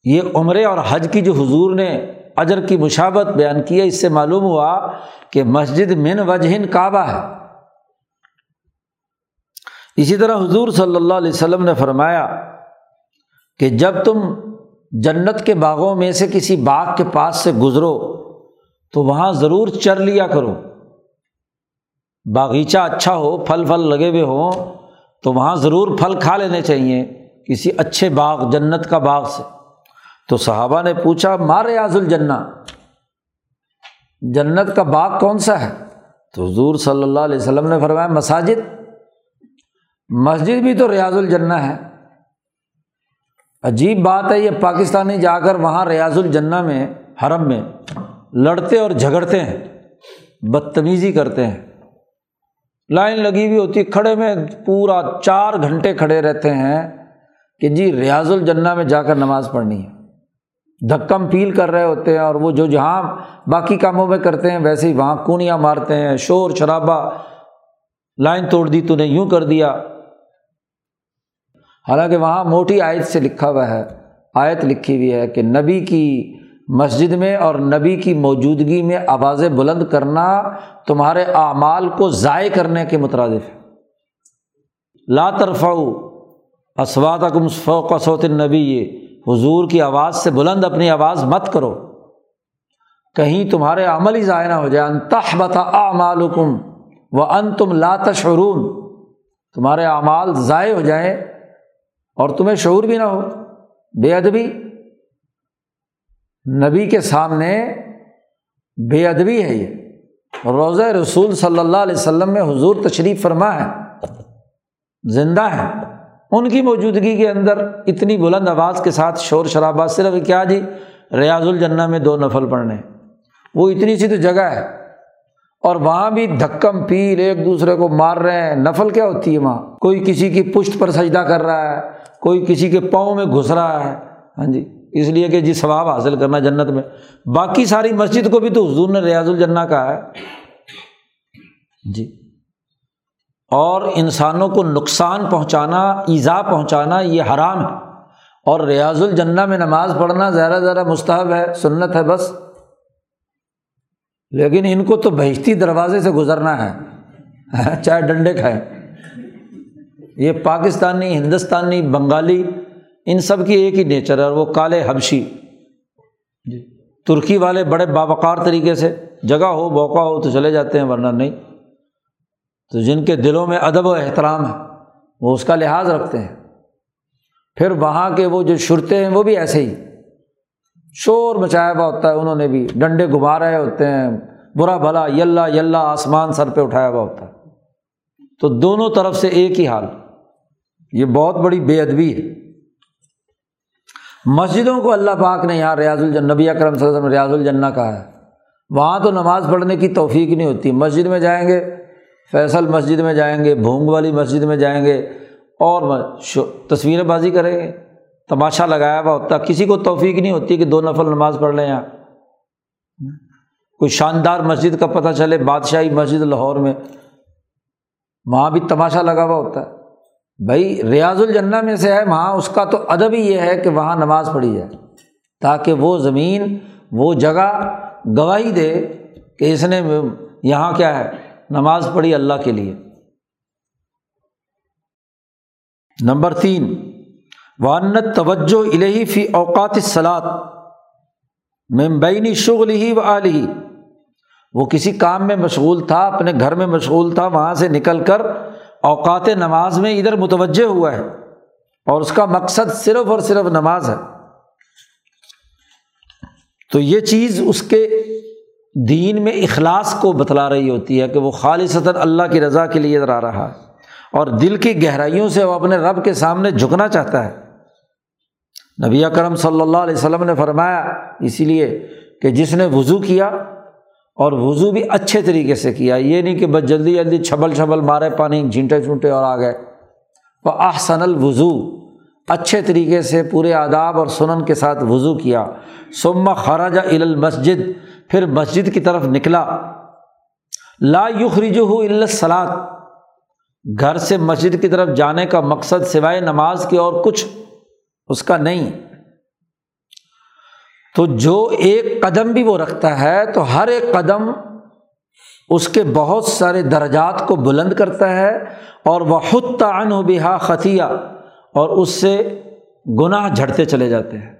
یہ عمرے اور حج کی جو حضور نے اجر کی مشابت بیان کی ہے اس سے معلوم ہوا کہ مسجد من وجہن کعبہ ہے۔ اسی طرح حضور صلی اللہ علیہ وسلم نے فرمایا کہ جب تم جنت کے باغوں میں سے کسی باغ کے پاس سے گزرو، تو وہاں ضرور چر لیا کرو۔ باغیچہ اچھا ہو، پھل پھل لگے ہوئے ہوں، تو وہاں ضرور پھل کھا لینے چاہیے کسی اچھے باغ، جنت کا باغ سے۔ تو صحابہ نے پوچھا، مار ریاض الجنا جنت کا باغ کون سا ہے؟ تو حضور صلی اللہ علیہ وسلم نے فرمایا، مساجد۔ مسجد بھی تو ریاض الجنا ہے۔ عجیب بات ہے، یہ پاکستانی جا کر وہاں ریاض الجنا میں، حرم میں لڑتے اور جھگڑتے ہیں، بدتمیزی کرتے ہیں۔ لائن لگی ہوئی ہوتی ہے کھڑے میں پورا چار گھنٹے کھڑے رہتے ہیں کہ جی ریاض الجنا میں جا کر نماز پڑھنی ہے۔ دھکم پیل کر رہے ہوتے ہیں اور وہ جو جہاں باقی کاموں میں کرتے ہیں ویسے ہی وہاں کونیاں مارتے ہیں، شور شرابہ، لائن توڑ دی تو نے یوں کر دیا۔ حالانکہ وہاں موٹی آیت سے لکھا ہوا ہے، آیت لکھی ہوئی ہے کہ نبی کی مسجد میں اور نبی کی موجودگی میں آوازیں بلند کرنا تمہارے اعمال کو ضائع کرنے کے مترادف ہے۔ لا ترفعو اسوات فوق صوت نبی یہ حضور کی آواز سے بلند اپنی آواز مت کرو۔ کہیں تمہارے عمل ہی ضائع نہ ہو جائے۔ انتہ بتا اعمالکم و ان تم لاتشعرون تمہارے اعمال ضائع ہو جائیں اور تمہیں شعور بھی نہ ہو۔ بے ادبی۔ نبی کے سامنے بے ادبی ہے یہ۔ روزہ رسول صلی اللہ علیہ وسلم میں حضور تشریف فرما ہے۔ زندہ ہے ان کی موجودگی کے اندر اتنی بلند آواز کے ساتھ شور شرابہ صرف کیا جی ریاض الجنا میں دو نفل پڑھنے وہ اتنی سی تو جگہ ہے۔ اور وہاں بھی دھکم پیر ایک دوسرے کو مار رہے ہیں۔ نفل کیا ہوتی ہے وہاں؟ کوئی کسی کی پشت پر سجدہ کر رہا ہے، کوئی کسی کے پاؤں میں گھس رہا ہے۔ ہاں جی اس لیے کہ جی ثواب حاصل کرنا جنت میں۔ باقی ساری مسجد کو بھی تو حضور نے ریاض الجنا کہا ہے۔ جی۔ اور انسانوں کو نقصان پہنچانا، ایزا پہنچانا یہ حرام ہے۔ اور ریاض الجنا میں نماز پڑھنا زیادہ زیادہ مستحب ہے، سنت ہے بس۔ لیکن ان کو تو بہشتی دروازے سے گزرنا ہے۔ [laughs] چاہے ڈنڈے کھائے یہ پاکستانی، ہندوستانی، بنگالی، ان سب کی ایک ہی نیچر ہے اور وہ کالے حبشی۔ جی ترکی والے بڑے باوقار طریقے سے، جگہ ہو، موقع ہو تو چلے جاتے ہیں، ورنہ نہیں۔ تو جن کے دلوں میں ادب و احترام ہے، وہ اس کا لحاظ رکھتے ہیں۔ پھر وہاں کے وہ جو شرتے ہیں، وہ بھی ایسے ہی۔ شور مچایا ہوا ہوتا ہے، انہوں نے بھی۔ ڈنڈے گھما رہے ہوتے ہیں۔ برا بھلا یلہ یلہ آسمان سر پہ اٹھایا ہوا ہوتا ہے۔ تو دونوں طرف سے ایک ہی حال۔ یہ بہت بڑی بے ادبی ہے۔ مسجدوں کو اللہ پاک نے یہاں ریاض الجن، نبی اکرم صلی اللہ علیہ وسلم ریاض الجنہ کہا ہے۔ وہاں تو نماز پڑھنے کی توفیق نہیں ہوتی۔ مسجد میں جائیں گے فیصل مسجد میں جائیں گے، بھونگ والی مسجد میں جائیں گے اور تصویر بازی کریں گے۔ تماشا لگایا ہوا ہوتا کسی کو توفیق نہیں ہوتی کہ دو نفل نماز پڑھ لیں یہاں۔ کوئی شاندار مسجد کا پتہ چلے، بادشاہی مسجد لاہور میں۔ وہاں بھی تماشا لگا ہوا ہوتا ہے۔ بھائی، ریاض الجنہ میں سے ہے، وہاں اس کا تو ادب ہی یہ ہے کہ وہاں نماز پڑھی جائے۔ تاکہ وہ زمین، وہ جگہ گواہی دے کہ اس نے یہاں کیا ہے۔ نماز پڑھی اللہ کے لیے۔ نمبر تین وانت توجہ الہی فی اوقات سلاد ممبئی شغل ہی و علی وہ کسی کام میں مشغول تھا، اپنے گھر میں مشغول تھا، وہاں سے نکل کر اوقات نماز میں ادھر متوجہ ہوا ہے۔ اور اس کا مقصد صرف اور صرف نماز ہے۔ تو یہ چیز اس کے دین میں اخلاص کو بتلا رہی ہوتی ہے کہ وہ خالصتاً اللہ کی رضا کے لیے آ رہا ہے اور دل کی گہرائیوں سے وہ اپنے رب کے سامنے جھکنا چاہتا ہے۔ نبی کرم صلی اللہ علیہ وسلم نے فرمایا، اسی لیے کہ جس نے وضو کیا اور وضو بھی اچھے طریقے سے کیا، یہ نہیں کہ بس جلدی جلدی چھبل چھبل مارے پانی جھینٹے چھونٹے اور آ گئے۔ وہ احسن الوضو اچھے طریقے سے پورے آداب اور سنن کے ساتھ وضو کیا۔ سما خراجہ ال المسجد پھر مسجد کی طرف نکلا۔ لا یخرج ہو السلاد گھر سے مسجد کی طرف جانے کا مقصد سوائے نماز کے اور کچھ اس کا نہیں۔ تو جو ایک قدم بھی وہ رکھتا ہے، تو ہر ایک قدم اس کے بہت سارے درجات کو بلند کرتا ہے، اور وہ خود تعن و بحا خطیہ اور اس سے گناہ جھڑتے چلے جاتے ہیں۔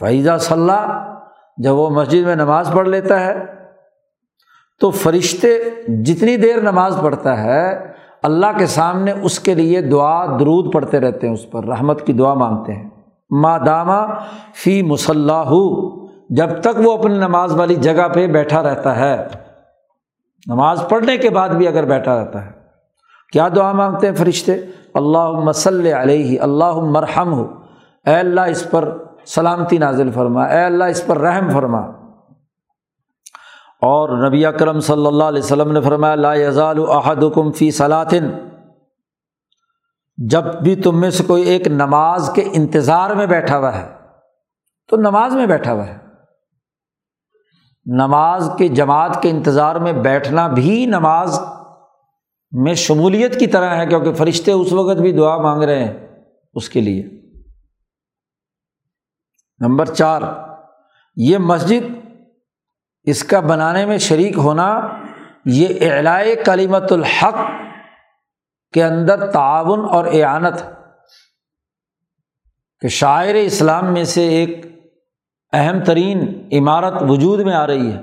فیضہ صلاح جب وہ مسجد میں نماز پڑھ لیتا ہے، تو فرشتے جتنی دیر نماز پڑھتا ہے، اللہ کے سامنے اس کے لیے دعا درود پڑھتے رہتے ہیں اس پر، رحمت کی دعا مانگتے ہیں۔ مادامہ فی مسلح جب تک وہ اپنی نماز والی جگہ پہ بیٹھا رہتا ہے۔ نماز پڑھنے کے بعد بھی اگر بیٹھا رہتا ہے۔ کیا دعا مانگتے ہیں فرشتے؟ اللہ مسل علیہ اللہ مرحم ہو اے اللہ، اس پر سلامتی نازل فرما۔ اے اللہ، اس پر رحم فرما۔ اور نبی اکرم صلی اللہ علیہ وسلم نے فرمایا، لا یزال احدکم فی صلاطن جب بھی تم میں سے کوئی ایک نماز کے انتظار میں بیٹھا ہوا ہے، تو نماز میں بیٹھا ہوا ہے۔ نماز کے جماعت کے انتظار میں بیٹھنا بھی نماز میں شمولیت کی طرح ہے، کیونکہ فرشتے اس وقت بھی دعا مانگ رہے ہیں اس کے لیے۔ نمبر چار، یہ مسجد اس کا بنانے میں شریک ہونا، یہ اعلائے کلیمت الحق کے اندر تعاون اور اعانت کہ شاعر اسلام میں سے ایک اہم ترین عمارت وجود میں آ رہی ہے،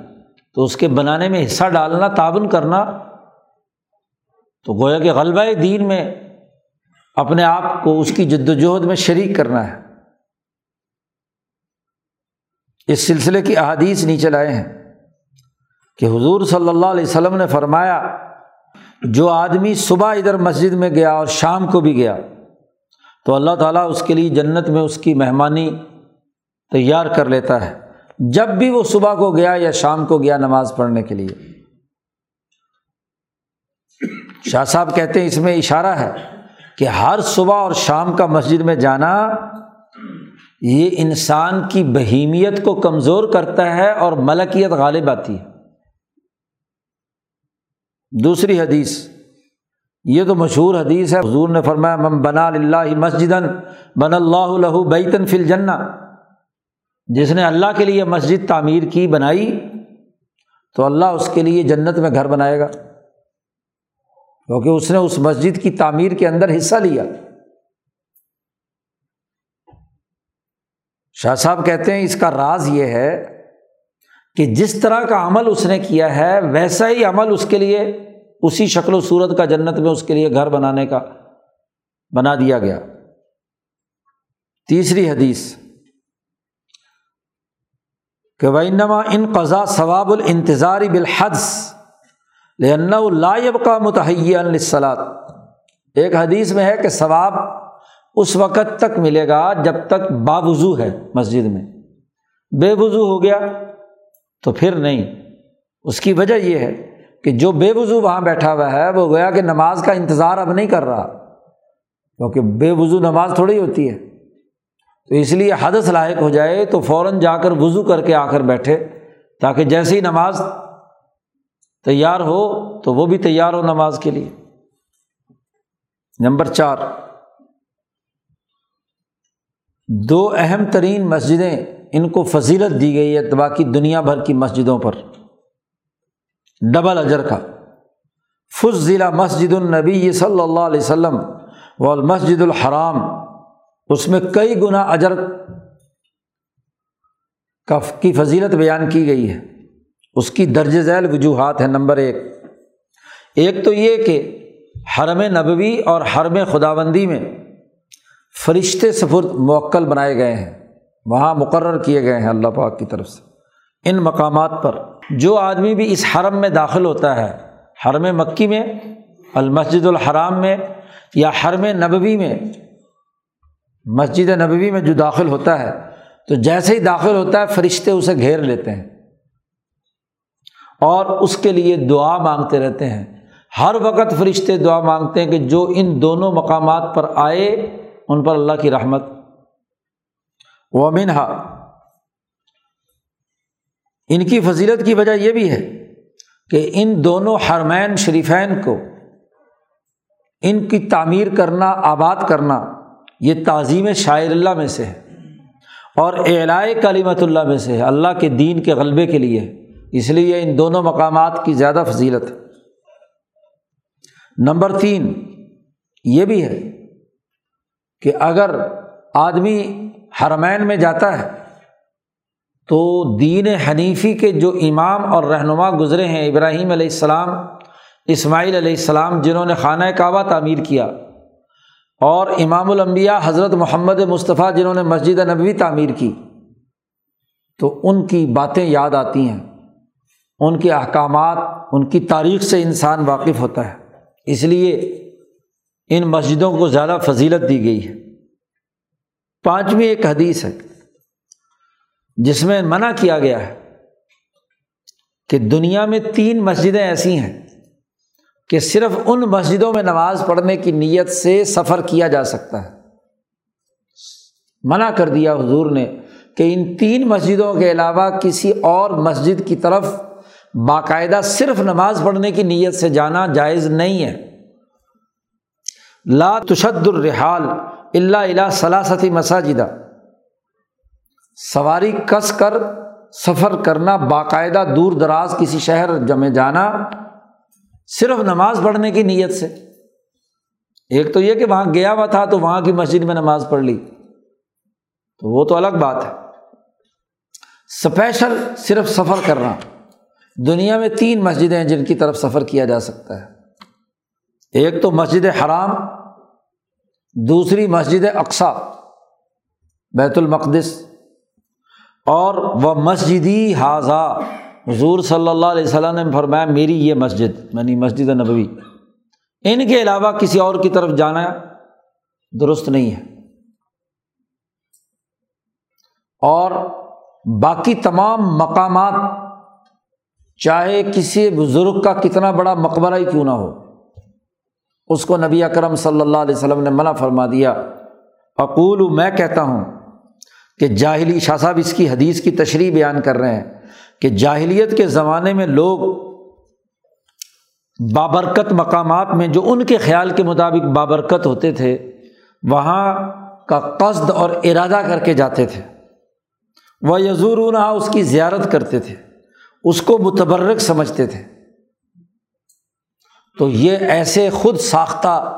تو اس کے بنانے میں حصہ ڈالنا، تعاون کرنا، تو گویا کہ غلبہ دین میں اپنے آپ کو اس کی جد وجہد میں شریک کرنا ہے۔ اس سلسلے کی احادیث نیچے لائے ہیں کہ حضور صلی اللہ علیہ وسلم نے فرمایا، جو آدمی صبح ادھر مسجد میں گیا اور شام کو بھی گیا، تو اللہ تعالیٰ اس کے لیے جنت میں اس کی مہمانی تیار کر لیتا ہے۔ جب بھی وہ صبح کو گیا یا شام کو گیا نماز پڑھنے کے لیے۔ شاہ صاحب کہتے ہیں، اس میں اشارہ ہے کہ ہر صبح اور شام کا مسجد میں جانا یہ انسان کی بہیمیت کو کمزور کرتا ہے اور ملکیت غالب آتی ہے۔ دوسری حدیث، یہ تو مشہور حدیث ہے۔ حضور نے فرمایا مم بنا اللہ مسجد بن اللہ بیتن فل جنا جس نے اللہ کے لیے مسجد تعمیر کی، بنائی، تو اللہ اس کے لیے جنت میں گھر بنائے گا۔ کیونکہ اس نے اس مسجد کی تعمیر کے اندر حصہ لیا۔ شاہ صاحب کہتے ہیں اس کا راز یہ ہے کہ جس طرح کا عمل اس نے کیا ہے، ویسا ہی عمل اس کے لیے، اسی شکل و صورت کا جنت میں اس کے لیے گھر بنانے کا بنا دیا گیا۔ تیسری حدیث، کہ وینما ان قضا ثواب الانتظاری بالحدس لن لائب کا متحیہ السلات ایک حدیث میں ہے کہ ثواب اس وقت تک ملے گا جب تک باوضو ہے مسجد میں۔ بے وضو ہو گیا تو پھر نہیں۔ اس کی وجہ یہ ہے کہ جو بے وضو وہاں بیٹھا ہوا ہے، وہ گویا کہ نماز کا انتظار اب نہیں کر رہا۔ کیونکہ بے وضو نماز تھوڑی ہوتی ہے۔ تو اس لیے حدث لاحق ہو جائے تو فوراً جا کر وضو کر کے آ کر بیٹھے، تاکہ جیسے ہی نماز تیار ہو تو وہ بھی تیار ہو نماز کے لیے۔ نمبر چار۔ دو اہم ترین مسجدیں ان کو فضیلت دی گئی ہے باقی دنیا بھر کی مسجدوں پر۔ ڈبل اجر کا۔ فض ضلع مسجد النبی صلی اللہ علیہ وسلم و المسجد الحرام۔ اس میں کئی گنا اجر کی فضیلت بیان کی گئی ہے۔ اس کی درج ذیل وجوہات ہیں نمبر ایک۔ ایک تو یہ کہ حرم نبوی اور حرم خدا بندی میں فرشتے سفر موکل بنائے گئے ہیں، وہاں مقرر کیے گئے ہیں اللہ پاک کی طرف سے۔ ان مقامات پر جو آدمی بھی اس حرم میں داخل ہوتا ہے، حرم مکی میں، المسجد الحرام میں، یا حرم نبوی میں، مسجد نبوی میں جو داخل ہوتا ہے، تو جیسے ہی داخل ہوتا ہے، فرشتے اسے گھیر لیتے ہیں۔ اور اس کے لیے دعا مانگتے رہتے ہیں۔ ہر وقت فرشتے دعا مانگتے ہیں کہ جو ان دونوں مقامات پر آئے ان پر اللہ کی رحمت۔ و منہا ان کی فضیلت کی وجہ یہ بھی ہے کہ ان دونوں حرمین شریفین کو ان کی تعمیر کرنا، آباد کرنا یہ تعظیم شاعر اللہ میں سے ہے اور اعلائے کلیمت اللہ میں سے ہے۔ اللہ کے دین کے غلبے کے لیے۔ اس لیے ان دونوں مقامات کی زیادہ فضیلت۔ ہے نمبر تین، یہ بھی ہے کہ اگر آدمی حرمین میں جاتا ہے تو دین حنیفی کے جو امام اور رہنما گزرے ہیں، ابراہیم علیہ السلام، اسماعیل علیہ السلام، جنہوں نے خانہ کعبہ تعمیر کیا، اور امام الانبیاء حضرت محمد مصطفیٰ، جنہوں نے مسجد نبوی تعمیر کی، تو ان کی باتیں یاد آتی ہیں۔ ان کے احکامات، ان کی تاریخ سے انسان واقف ہوتا ہے۔ اس لیے ان مسجدوں کو زیادہ فضیلت دی گئی ہے۔ پانچویں ایک حدیث ہے، جس میں منع کیا گیا ہے کہ دنیا میں تین مسجدیں ایسی ہیں کہ صرف ان مسجدوں میں نماز پڑھنے کی نیت سے سفر کیا جا سکتا ہے۔ منع کر دیا حضور نے کہ ان تین مسجدوں کے علاوہ کسی اور مسجد کی طرف باقاعدہ صرف نماز پڑھنے کی نیت سے جانا جائز نہیں ہے۔ لا تشد الرحال اللہ الا سلاستی مساجدہ سواری کس کر، سفر کرنا، باقاعدہ دور دراز کسی شہر جمع جانا، صرف نماز پڑھنے کی نیت سے۔ ایک تو یہ کہ وہاں گیا ہوا تھا تو وہاں کی مسجد میں نماز پڑھ لی۔ تو وہ تو الگ بات ہے۔ اسپیشل صرف سفر کرنا۔ دنیا میں تین مسجدیں ہیں جن کی طرف سفر کیا جا سکتا ہے۔ ایک تو مسجد حرام، دوسری مسجد اقسا بیت المقدس، اور وہ مسجدی حاضہ۔ حضور صلی اللہ علیہ وسلم نے فرمایا، میری یہ مسجد یعنی مسجد نبوی، ان کے علاوہ کسی اور کی طرف جانا درست نہیں ہے۔ اور باقی تمام مقامات، چاہے کسی بزرگ کا کتنا بڑا مقبرہ ہی کیوں نہ ہو اس کو نبی اکرم صلی اللہ علیہ وسلم نے منع فرما دیا۔ اقول میں کہتا ہوں کہ جاہلی، شاہ صاحب اس کی حدیث کی تشریح بیان کر رہے ہیں کہ جاہلیت کے زمانے میں لوگ بابرکت مقامات میں، جو ان کے خیال کے مطابق بابرکت ہوتے تھے، وہاں کا قصد اور ارادہ کر کے جاتے تھے۔ وہ یزور اس کی زیارت کرتے تھے۔ اس کو متبرک سمجھتے تھے۔ تو یہ ایسے خود ساختہ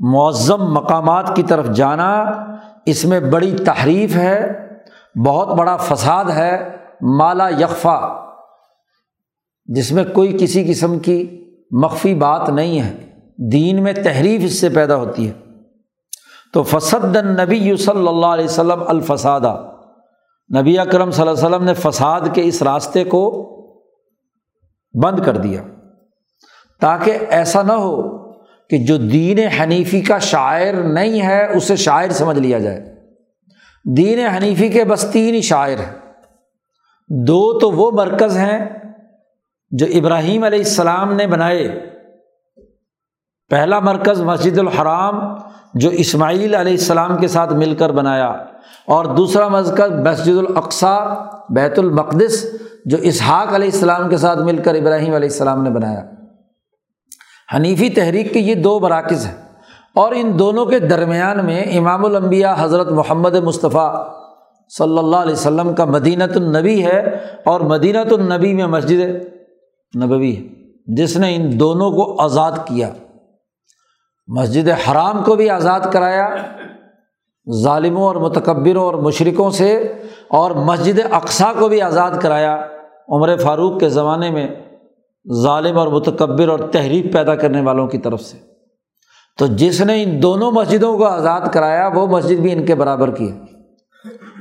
معظم مقامات کی طرف جانا اس میں بڑی تحریف ہے، بہت بڑا فساد ہے، مالا یکفا جس میں کوئی کسی قسم کی مخفی بات نہیں ہے۔ دین میں تحریف اس سے پیدا ہوتی ہے۔ تو فسد نبی صلی اللہ علیہ وسلم الفسادہ۔ نبی اکرم صلی اللہ علیہ وسلم نے فساد کے اس راستے کو بند کر دیا۔ تاکہ ایسا نہ ہو کہ جو دین حنیفی کا شاعر نہیں ہے، اسے شاعر سمجھ لیا جائے۔ دین حنیفی کے بس تین ہی شاعر ہیں۔ دو تو وہ مرکز ہیں جو ابراہیم علیہ السلام نے بنائے۔ پہلا مرکز مسجد الحرام جو اسماعیل علیہ السلام کے ساتھ مل کر بنایا۔ اور دوسرا مرکز مسجد الاقصا بیت المقدس، جو اسحاق علیہ السلام کے ساتھ مل کر ابراہیم علیہ السلام نے بنایا۔ حنیفی تحریک کے یہ دو مراکز ہیں اور ان دونوں کے درمیان میں امام الانبیاء حضرت محمد مصطفیٰ صلی اللہ علیہ وسلم کا مدینۃ النبی ہے اور مدینۃ النبی میں مسجد نبوی ہے، جس نے ان دونوں کو آزاد کیا۔ مسجد حرام کو بھی آزاد کرایا، ظالموں اور متکبروں اور مشرقوں سے، اور مسجد اقسا کو بھی آزاد کرایا۔ عمر فاروق کے زمانے میں ظالم اور متکبر اور تحریک پیدا کرنے والوں کی طرف سے۔ تو جس نے ان دونوں مسجدوں کو آزاد کرایا، وہ مسجد بھی ان کے برابر کی ہے۔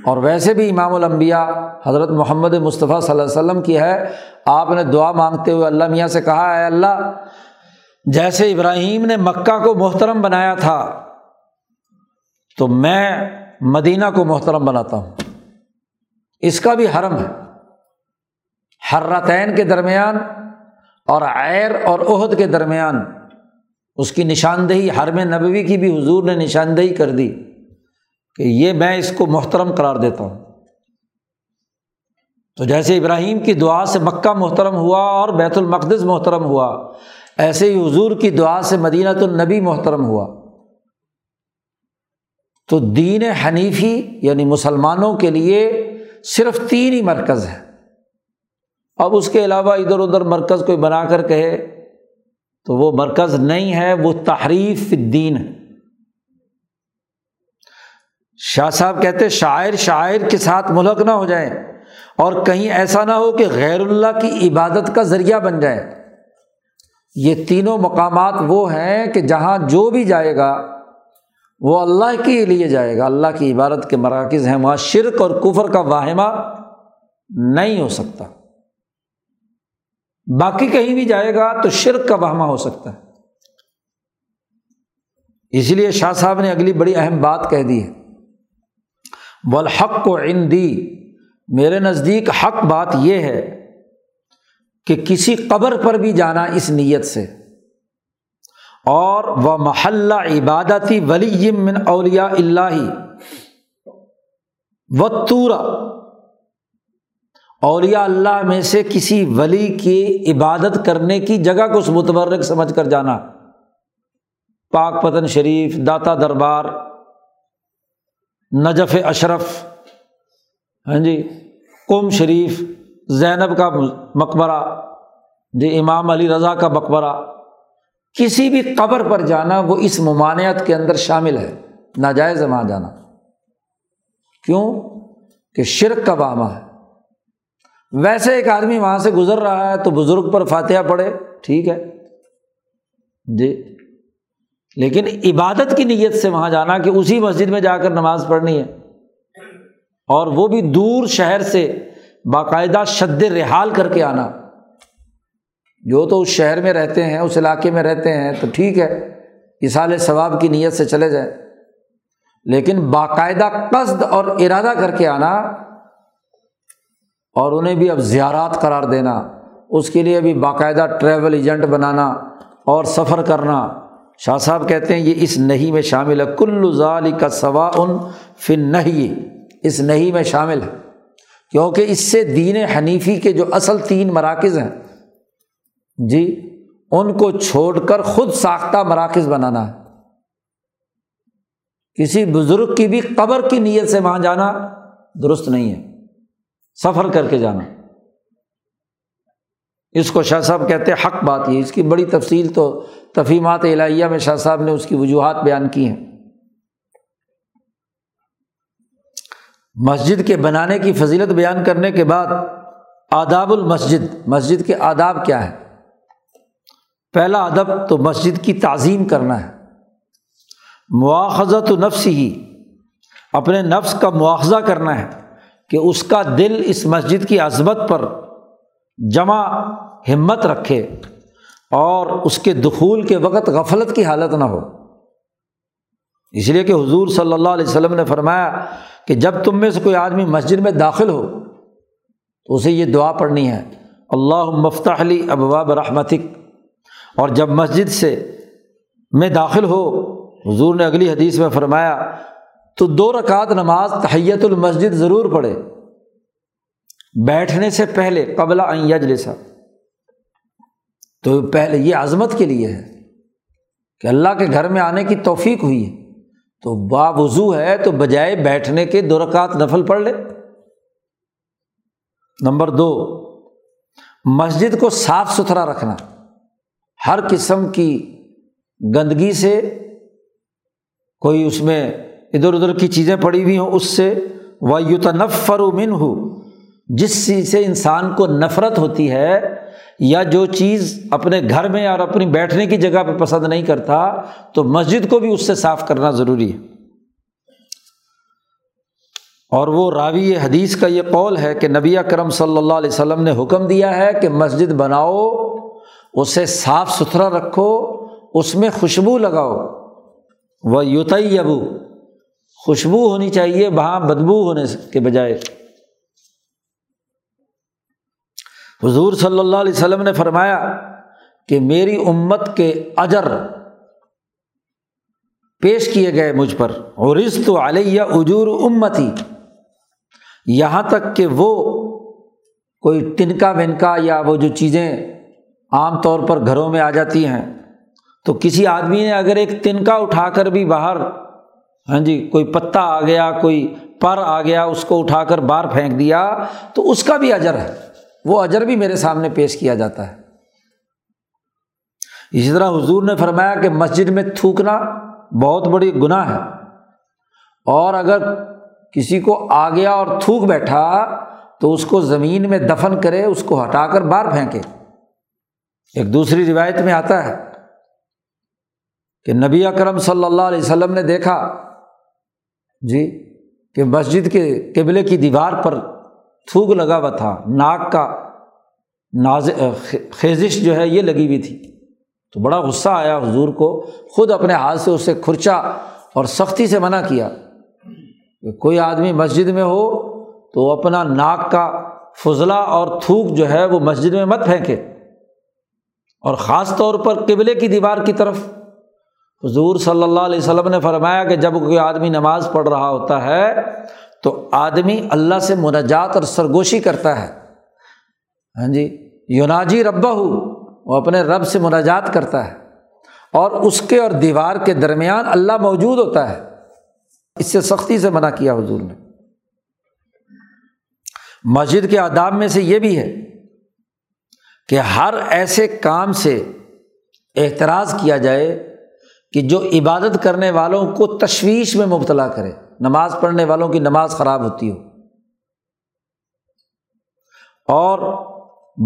اور ویسے بھی امام الانبیاء حضرت محمد مصطفیٰ صلی اللہ علیہ وسلم کی ہے۔ آپ نے دعا مانگتے ہوئے اللہ میاں سے کہا ہے اللہ، جیسے ابراہیم نے مکہ کو محترم بنایا تھا، تو میں مدینہ کو محترم بناتا ہوں۔ اس کا بھی حرم ہے۔ حرتین کے درمیان اور عیر اور عہد کے درمیان اس کی نشاندہی، حرم نبوی کی بھی حضور نے نشاندہی کر دی کہ یہ میں اس کو محترم قرار دیتا ہوں۔ تو جیسے ابراہیم کی دعا سے مکہ محترم ہوا اور بیت المقدس محترم ہوا، ایسے ہی حضور کی دعا سے مدینہ النبی محترم ہوا۔ تو دین حنیفی یعنی مسلمانوں کے لیے صرف تین ہی مرکز ہے اب اس کے علاوہ ادھر ادھر مرکز کوئی بنا کر کہے تو وہ مرکز نہیں ہے، وہ تحریف دین ہے۔ شاہ صاحب کہتے شاعر شاعر کے ساتھ ملک نہ ہو جائیں اور کہیں ایسا نہ ہو کہ غیر اللہ کی عبادت کا ذریعہ بن جائے۔ یہ تینوں مقامات وہ ہیں کہ جہاں جو بھی جائے گا، وہ اللہ کے لیے جائے گا۔ اللہ کی عبادت کے مراکز ہیں۔ وہاں شرک اور کفر کا واہمہ نہیں ہو سکتا۔ باقی کہیں بھی جائے گا تو شرک کا واہمہ ہو سکتا ہے۔ اس لیے شاہ صاحب نے اگلی بڑی اہم بات کہہ دی ہے۔ بالحق کو عندی میرے نزدیک حق بات یہ ہے کہ کسی قبر پر بھی جانا اس نیت سے۔ اور وہ محلہ عبادتی ولی من اولیا اللہ و تورا اولیا اللہ میں سے کسی ولی کی عبادت کرنے کی جگہ کو متبرک سمجھ کر جانا۔ پاک پتن شریف، داتا دربار، نجف اشرف ہاں جی کم شریف، زینب کا مقبرہ جی امام علی رضا کا مقبرہ۔ کسی بھی قبر پر جانا وہ اس ممانعت کے اندر شامل ہے۔ ناجائز وہاں جانا۔ کیوں؟ کہ شرک کا بامہ ہے۔ ویسے ایک آدمی وہاں سے گزر رہا ہے تو بزرگ پر فاتحہ پڑھے ٹھیک ہے۔ جی۔ لیکن عبادت کی نیت سے وہاں جانا کہ اسی مسجد میں جا کر نماز پڑھنی ہے۔ اور وہ بھی دور شہر سے باقاعدہ شد رحال کر کے آنا۔ جو تو اس شہر میں رہتے ہیں، اس علاقے میں رہتے ہیں، تو ٹھیک ہے۔ اصال ثواب کی نیت سے چلے جائیں۔ لیکن باقاعدہ قصد اور ارادہ کر کے آنا اور انہیں بھی اب زیارات قرار دینا، اس کے لیے بھی باقاعدہ ٹریول ایجنٹ بنانا اور سفر کرنا۔ شاہ صاحب کہتے ہیں، یہ اس نہیں میں شامل ہے۔ کل ظال کا سوا ان فن نہیں اس نہیں میں شامل ہے۔ کیونکہ اس سے دین حنیفی کے جو اصل تین مراکز ہیں جی ان کو چھوڑ کر خود ساختہ مراکز بنانا ہے۔ کسی بزرگ کی بھی قبر کی نیت سے وہاں جانا درست نہیں ہے۔ سفر کر کے جانا۔ اس کو شاہ صاحب کہتے ہیں حق بات یہ اس کی بڑی تفصیل تو تفیمات الہیہ میں شاہ صاحب نے اس کی وجوہات بیان کی ہیں۔ مسجد کے بنانے کی فضیلت بیان کرنے کے بعد آداب المسجد، مسجد کے آداب کیا ہے پہلا ادب تو مسجد کی تعظیم کرنا ہے۔ مواخذت و نفس ہی اپنے نفس کا مواخذہ کرنا ہے۔ کہ اس کا دل اس مسجد کی عظمت پر جمع ہمت رکھے اور اس کے دخول کے وقت غفلت کی حالت نہ ہو۔ اس لیے کہ حضور صلی اللہ علیہ وسلم نے فرمایا کہ جب تم میں سے کوئی آدمی مسجد میں داخل ہو تو اسے یہ دعا پڑھنی ہے اللہ مفتح علی ابواب رحمتک اور جب مسجد سے میں داخل ہو، حضور نے اگلی حدیث میں فرمایا تو دو رکعت نماز تحیت المسجد ضرور پڑھے۔ بیٹھنے سے پہلے قبل یجلسا تو پہلے یہ عظمت کے لیے ہے کہ اللہ کے گھر میں آنے کی توفیق ہوئی ہے۔ تو با وضو ہے تو بجائے بیٹھنے کے دو رکعت نفل پڑھ لے۔ نمبر دو، مسجد کو صاف ستھرا رکھنا۔ ہر قسم کی گندگی سے کوئی اس میں ادھر ادھر کی چیزیں پڑی ہوئی ہوں اس سے وہ یوتنفر من ہو جس چیز سے انسان کو نفرت ہوتی ہے یا جو چیز اپنے گھر میں اور اپنی بیٹھنے کی جگہ پہ پسند نہیں کرتا، تو مسجد کو بھی اس سے صاف کرنا ضروری ہے۔ اور وہ راوی حدیث کا یہ قول ہے کہ نبی کرم صلی اللہ علیہ وسلم نے حکم دیا ہے کہ مسجد بناؤ، اسے صاف ستھرا رکھو، اس میں خوشبو لگاؤ۔ وہ یوتئی ابو خوشبو ہونی چاہیے وہاں بدبو ہونے کے بجائے۔ حضور صلی اللہ علیہ وسلم نے فرمایا کہ میری امت کے اجر پیش کیے گئے مجھ پر۔ اور رست علیہ اجور امتی۔ یہاں تک کہ وہ کوئی ٹنکا ونکا یا وہ جو چیزیں عام طور پر گھروں میں آ جاتی ہیں، تو کسی آدمی نے اگر ایک تنکا اٹھا کر بھی باہر ہاں جی کوئی پتا آ گیا، کوئی پر آ گیا، اس کو اٹھا کر باہر پھینک دیا، تو اس کا بھی اجر ہے۔ وہ اجر بھی میرے سامنے پیش کیا جاتا ہے۔ اسی طرح حضور نے فرمایا کہ مسجد میں تھوکنا بہت بڑی گناہ ہے۔ اور اگر کسی کو آ گیا اور تھوک بیٹھا، تو اس کو زمین میں دفن کرے، اس کو ہٹا کر باہر پھینکے۔ ایک دوسری روایت میں آتا ہے کہ نبی اکرم صلی اللہ علیہ وسلم نے دیکھا جی کہ مسجد کے قبلے کی دیوار پر تھوک لگا ہوا تھا، ناک کا ناز خیزش جو ہے، یہ لگی ہوئی تھی۔ تو بڑا غصہ آیا حضور کو، خود اپنے ہاتھ سے اسے کھرچا اور سختی سے منع کیا کہ کوئی آدمی مسجد میں ہو تو اپنا ناک کا فضلہ اور تھوک جو ہے، وہ مسجد میں مت پھینکے۔ اور خاص طور پر قبلے کی دیوار کی طرف حضور صلی اللہ علیہ وسلم نے فرمایا کہ جب کوئی آدمی نماز پڑھ رہا ہوتا ہے تو آدمی اللہ سے مناجات اور سرگوشی کرتا ہے۔ ہاں جی یوناجی ربا ہو وہ اپنے رب سے مناجات کرتا ہے۔ اور اس کے اور دیوار کے درمیان اللہ موجود ہوتا ہے۔ اس سے سختی سے منع کیا حضور نے۔ مسجد کے آداب میں سے یہ بھی ہے کہ ہر ایسے کام سے احتراض کیا جائے کہ جو عبادت کرنے والوں کو تشویش میں مبتلا کرے، نماز پڑھنے والوں کی نماز خراب ہوتی ہو۔ اور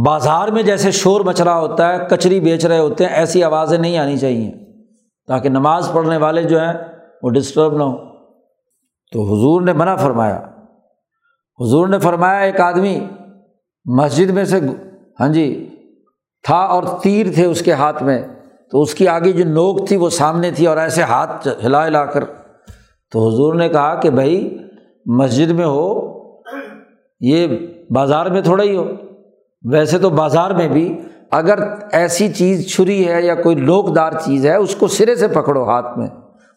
بازار میں جیسے شور مچ رہا ہوتا ہے، کچری بیچ رہے ہوتے ہیں، ایسی آوازیں نہیں آنی چاہیے۔ تاکہ نماز پڑھنے والے جو ہیں، وہ ڈسٹرب نہ ہو تو حضور نے منع فرمایا۔ حضور نے فرمایا، ایک آدمی مسجد میں سے ہاں جی تھا اور تیر تھے اس کے ہاتھ میں۔ تو اس کی آگے جو نوک تھی وہ سامنے تھی اور ایسے ہاتھ ہلا ہلا کر تو حضور نے کہا کہ بھائی مسجد میں ہو، یہ بازار میں تھوڑا ہی ہو۔ ویسے تو بازار میں بھی اگر ایسی چیز چھری ہے یا کوئی لوک دار چیز ہے، اس کو سرے سے پکڑو ہاتھ میں۔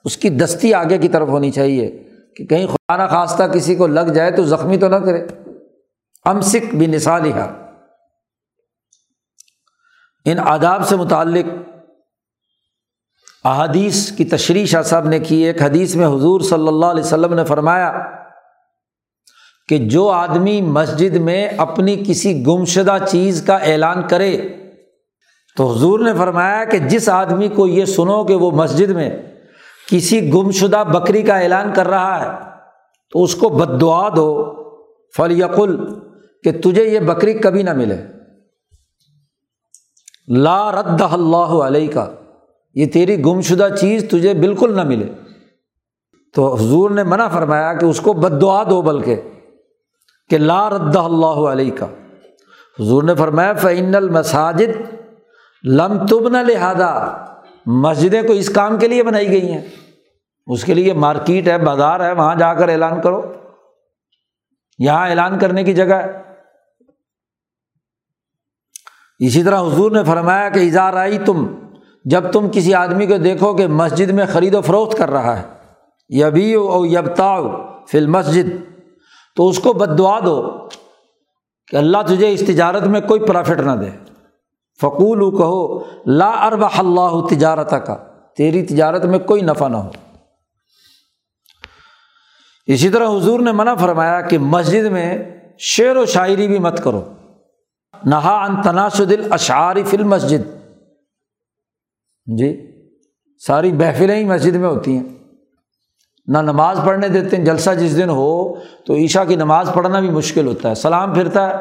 اس کی دستی آگے کی طرف ہونی چاہیے کہ کہیں خدا نہ خواستہ کسی کو لگ جائے تو زخمی تو نہ کرے۔ ام سکھ بھی نثال ان آداب سے متعلق احادیث کی تشریح شاہ صاحب نے کی، ایک حدیث میں حضور صلی اللہ علیہ وسلم نے فرمایا کہ جو آدمی مسجد میں اپنی کسی گمشدہ چیز کا اعلان کرے، تو حضور نے فرمایا کہ جس آدمی کو یہ سنو کہ وہ مسجد میں کسی گمشدہ بکری کا اعلان کر رہا ہے، تو اس کو بد دعا دو، فلیقل کہ تجھے یہ بکری کبھی نہ ملے۔ لا رد اللہ علیہ کا یہ تیری گم شدہ چیز تجھے بالکل نہ ملے۔ تو حضور نے منع فرمایا کہ اس کو بد دعا دو بلکہ کہ لا رد اللہ علیہ کا حضور نے فرمایا فعین المساجد لم تب نہ لہٰذا مسجدیں کو اس کام کے لیے بنائی گئی ہیں۔ اس کے لیے مارکیٹ ہے، بازار ہے، وہاں جا کر اعلان کرو۔ یہاں اعلان کرنے کی جگہ ہے۔ اسی طرح حضور نے فرمایا کہ اظہار آئی تم جب تم کسی آدمی کو دیکھو کہ مسجد میں خرید و فروخت کر رہا ہے یبی او یبتا فل مسجد تو اس کو بد دعا دو کہ اللہ تجھے اس تجارت میں کوئی پرافٹ نہ دے۔ فقول کہو، لا ارب اللہ تجارت کا تیری تجارت میں کوئی نفع نہ ہو۔ اسی طرح حضور نے منع فرمایا کہ مسجد میں شعر و شاعری بھی مت کرو۔ نہا ان تناسد الاشعاری فل مسجد جی ساری محفلیں ہی مسجد میں ہوتی ہیں۔ نہ نماز پڑھنے دیتے ہیں، جلسہ جس دن ہو تو عشاء کی نماز پڑھنا بھی مشکل ہوتا ہے، سلام پھرتا ہے۔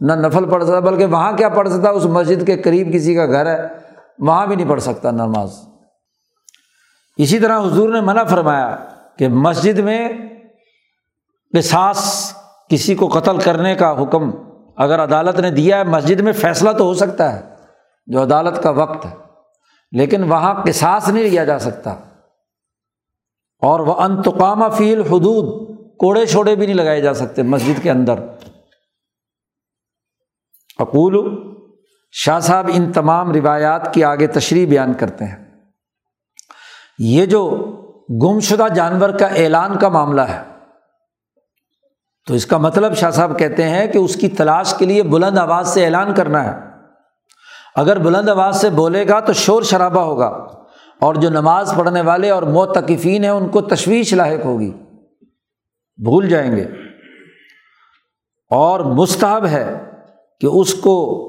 نہ نفل پڑھ سکتا، بلکہ وہاں کیا پڑھ سکتا، اس مسجد کے قریب کسی کا گھر ہے، وہاں بھی نہیں پڑھ سکتا نماز۔ اسی طرح حضور نے منع فرمایا کہ مسجد میں قصاص کسی کو قتل کرنے کا حکم اگر عدالت نے دیا ہے، مسجد میں فیصلہ تو ہو سکتا ہے، جو عدالت کا وقت ہے۔ لیکن وہاں قصاص نہیں لیا جا سکتا۔ اور وہ انتقامہ فیل حدود کوڑے چھوڑے بھی نہیں لگائے جا سکتے مسجد کے اندر۔ اقول، شاہ صاحب ان تمام روایات کی آگے تشریح بیان کرتے ہیں۔ یہ جو گم شدہ جانور کا اعلان کا معاملہ ہے، تو اس کا مطلب شاہ صاحب کہتے ہیں کہ اس کی تلاش کے لیے بلند آواز سے اعلان کرنا ہے۔ اگر بلند آواز سے بولے گا تو شور شرابہ ہوگا، اور جو نماز پڑھنے والے اور موتقفین ہیں ان کو تشویش لاحق ہوگی۔ بھول جائیں گے۔ اور مستحب ہے کہ اس کو،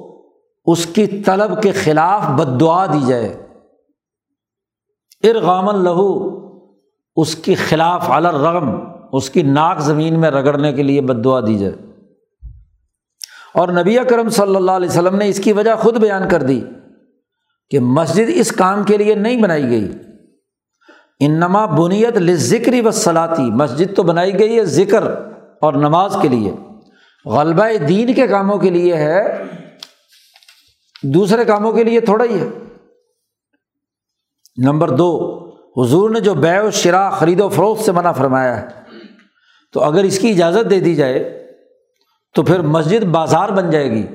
اس کی طلب کے خلاف بد دعا دی جائے۔ ارغام لہو، اس کے خلاف الرغم، اس کی ناک زمین میں رگڑنے کے لیے بد دعا دی جائے۔ اور نبی اکرم صلی اللہ علیہ وسلم نے اس کی وجہ خود بیان کر دی کہ مسجد اس کام کے لیے نہیں بنائی گئی۔ انما بنیت ذکری و صلاحی مسجد تو بنائی گئی ہے ذکر اور نماز کے لیے۔ غلبہ دین کے کاموں کے لیے ہے، دوسرے کاموں کے لیے تھوڑا ہی ہے۔ نمبر دو، حضور نے جو بے و شرا خرید و فروخت سے منع فرمایا ہے۔ تو اگر اس کی اجازت دے دی جائے تو پھر مسجد بازار بن جائے گی۔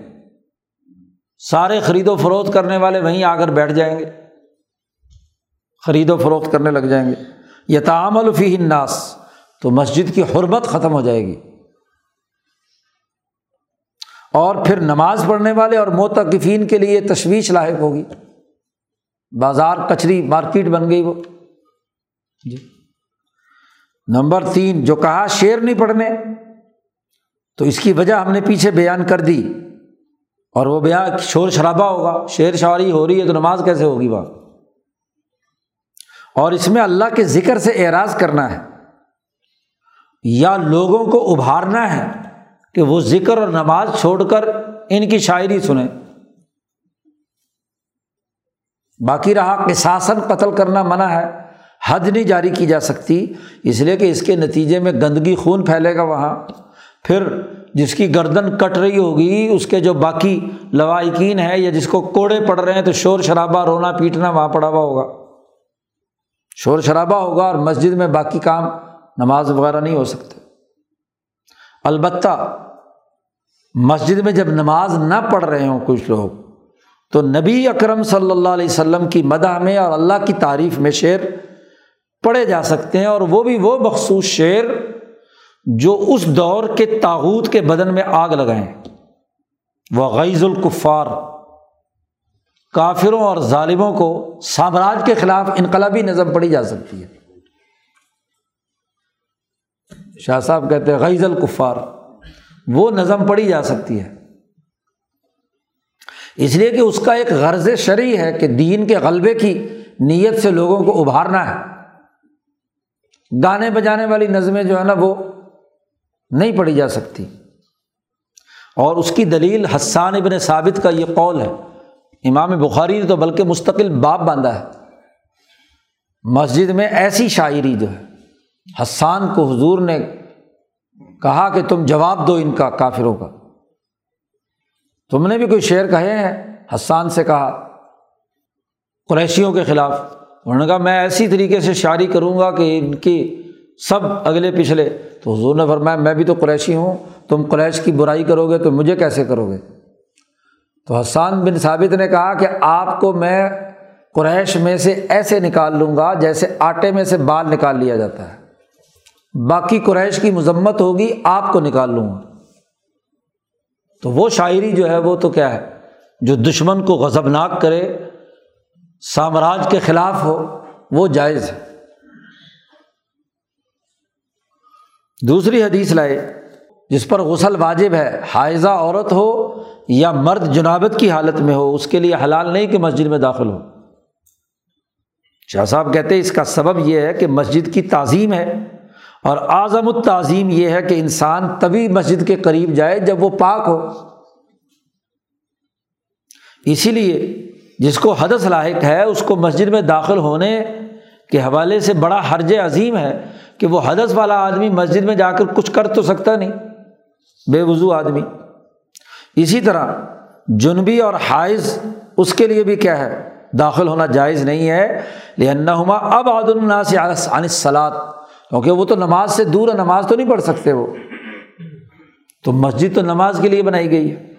سارے خرید و فروخت کرنے والے وہیں آ کر بیٹھ جائیں گے۔ خرید و فروخت کرنے لگ جائیں گے۔ یہ تعامل فی الناس، تو مسجد کی حرمت ختم ہو جائے گی۔ اور پھر نماز پڑھنے والے اور موتقفین کے لیے تشویش لاحق ہوگی۔ بازار کچری مارکیٹ بن گئی وہ۔ جی۔ نمبر تین، جو کہا شیر نہیں پڑھنے تو اس کی وجہ ہم نے پیچھے بیان کر دی اور وہ بیان شور شرابہ ہوگا شعر شاعری ہو رہی ہے تو نماز کیسے ہوگی وہاں اور اس میں اللہ کے ذکر سے اعراض کرنا ہے یا لوگوں کو ابھارنا ہے کہ وہ ذکر اور نماز چھوڑ کر ان کی شاعری سنیں۔ باقی رہا کہ ساسن قتل کرنا منع ہے، حد نہیں جاری کی جا سکتی، اس لیے کہ اس کے نتیجے میں گندگی خون پھیلے گا وہاں۔ پھر جس کی گردن کٹ رہی ہوگی، اس کے جو باقی لوائقین ہے یا جس کو کوڑے پڑ رہے ہیں، تو شور شرابہ رونا پیٹنا وہاں پڑا ہوا ہوگا۔ شور شرابہ ہوگا اور مسجد میں باقی کام نماز وغیرہ نہیں ہو سکتے۔ البتہ مسجد میں جب نماز نہ پڑھ رہے ہوں کچھ لوگ، تو نبی اکرم صلی اللہ علیہ وسلم کی مدح میں اور اللہ کی تعریف میں شعر پڑھے جا سکتے ہیں اور وہ بھی وہ مخصوص شعر جو اس دور کے تاوت کے بدن میں آگ لگائیں۔ وہ غیز القفار کافروں اور ظالموں کو سامراج کے خلاف انقلابی نظم پڑھی جا سکتی ہے۔ شاہ صاحب کہتے ہیں غیز القفار وہ نظم پڑھی جا سکتی ہے۔ اس لیے کہ اس کا ایک غرض شرعی ہے کہ دین کے غلبے کی نیت سے لوگوں کو ابھارنا ہے۔ گانے بجانے والی نظمیں جو ہے نا، وہ نہیں پڑھی جا سکتی۔ اور اس کی دلیل حسان ابن ثابت کا یہ قول ہے۔ امام بخاری نے تو بلکہ مستقل باپ باندھا ہے۔ مسجد میں ایسی شاعری جو ہے، حسان کو حضور نے کہا کہ تم جواب دو ان کا کافروں کا۔ تم نے بھی کوئی شعر کہے ہیں؟ حسان سے کہا، قریشیوں کے خلاف۔ انہوں نے کہا، میں ایسی طریقے سے شاعری کروں گا کہ ان کی سب اگلے پچھلے۔ تو حضور نے فرمایا، میں بھی تو قریشی ہوں، تم قریش کی برائی کرو گے تو مجھے کیسے کرو گے تو حسان بن ثابت نے کہا کہ آپ کو میں قریش میں سے ایسے نکال لوں گا جیسے آٹے میں سے بال نکال لیا جاتا ہے۔ باقی قریش کی مذمت ہوگی، آپ کو نکال لوں گا۔ تو وہ شاعری جو ہے، وہ تو کیا ہے؟ جو دشمن کو غضبناک کرے، سامراج کے خلاف ہو، وہ جائز ہے۔ دوسری حدیث لائے، جس پر غسل واجب ہے حائضہ عورت ہو یا مرد جنابت کی حالت میں ہو، اس کے لیے حلال نہیں کہ مسجد میں داخل ہو۔ شاہ صاحب کہتے اس کا سبب یہ ہے کہ مسجد کی تعظیم ہے اور اعظم التعظیم یہ ہے کہ انسان تبھی مسجد کے قریب جائے جب وہ پاک ہو۔ اسی لیے جس کو حدث لاحق ہے، اس کو مسجد میں داخل ہونے کے حوالے سے بڑا حرج عظیم ہے۔ کہ وہ حدث والا آدمی مسجد میں جا کر کچھ کر تو سکتا نہیں۔ بے وضو آدمی۔ اسی طرح جنبی اور حائض اس کے لیے بھی کیا ہے؟ داخل ہونا جائز نہیں ہے۔ لہن اب عاد سے عن سلاد کیونکہ وہ تو نماز سے دور ہے نماز تو نہیں پڑھ سکتے وہ۔ تو مسجد تو نماز کے لیے بنائی گئی ہے۔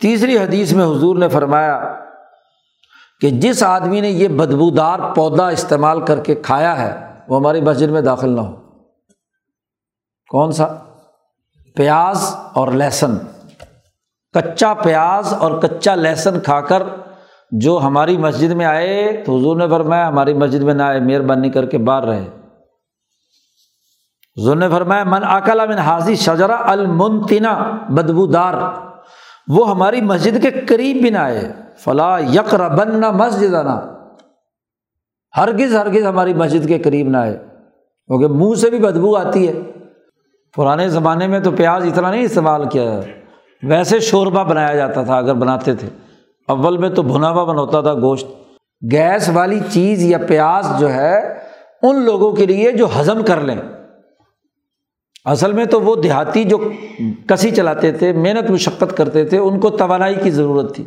تیسری حدیث میں حضور نے فرمایا کہ جس آدمی نے یہ بدبودار پودا استعمال کر کے کھایا ہے وہ ہماری مسجد میں داخل نہ ہو۔ کون سا؟ پیاز اور لہسن۔ کچا پیاز اور کچا لہسن کھا کر جو ہماری مسجد میں آئے تو حضور نے فرمایا، ہماری مسجد میں نہ آئے، مہربانی کر کے باہر رہے۔ حضور نے فرمایا، من اکلا من حاضی شجرا المنتنا بدبودار۔ وہ ہماری مسجد کے قریب بھی نہ آئے۔ فلاں یکر بن نہ مسجد ہرگز ہرگز ہماری مسجد کے قریب نہ آئے۔ کیونکہ منہ سے بھی بدبو آتی ہے۔ پرانے زمانے میں تو پیاز اتنا نہیں استعمال کیا ویسے شوربہ بنایا جاتا تھا اگر بناتے تھے۔ اول میں تو بھنا ہوا بناتا تھا گوشت۔ گیس والی چیز یا پیاز جو ہے، ان لوگوں کے لیے جو ہضم کر لیں۔ اصل میں تو وہ دیہاتی جو کسی چلاتے تھے، محنت مشقت کرتے تھے، ان کو توانائی کی ضرورت تھی۔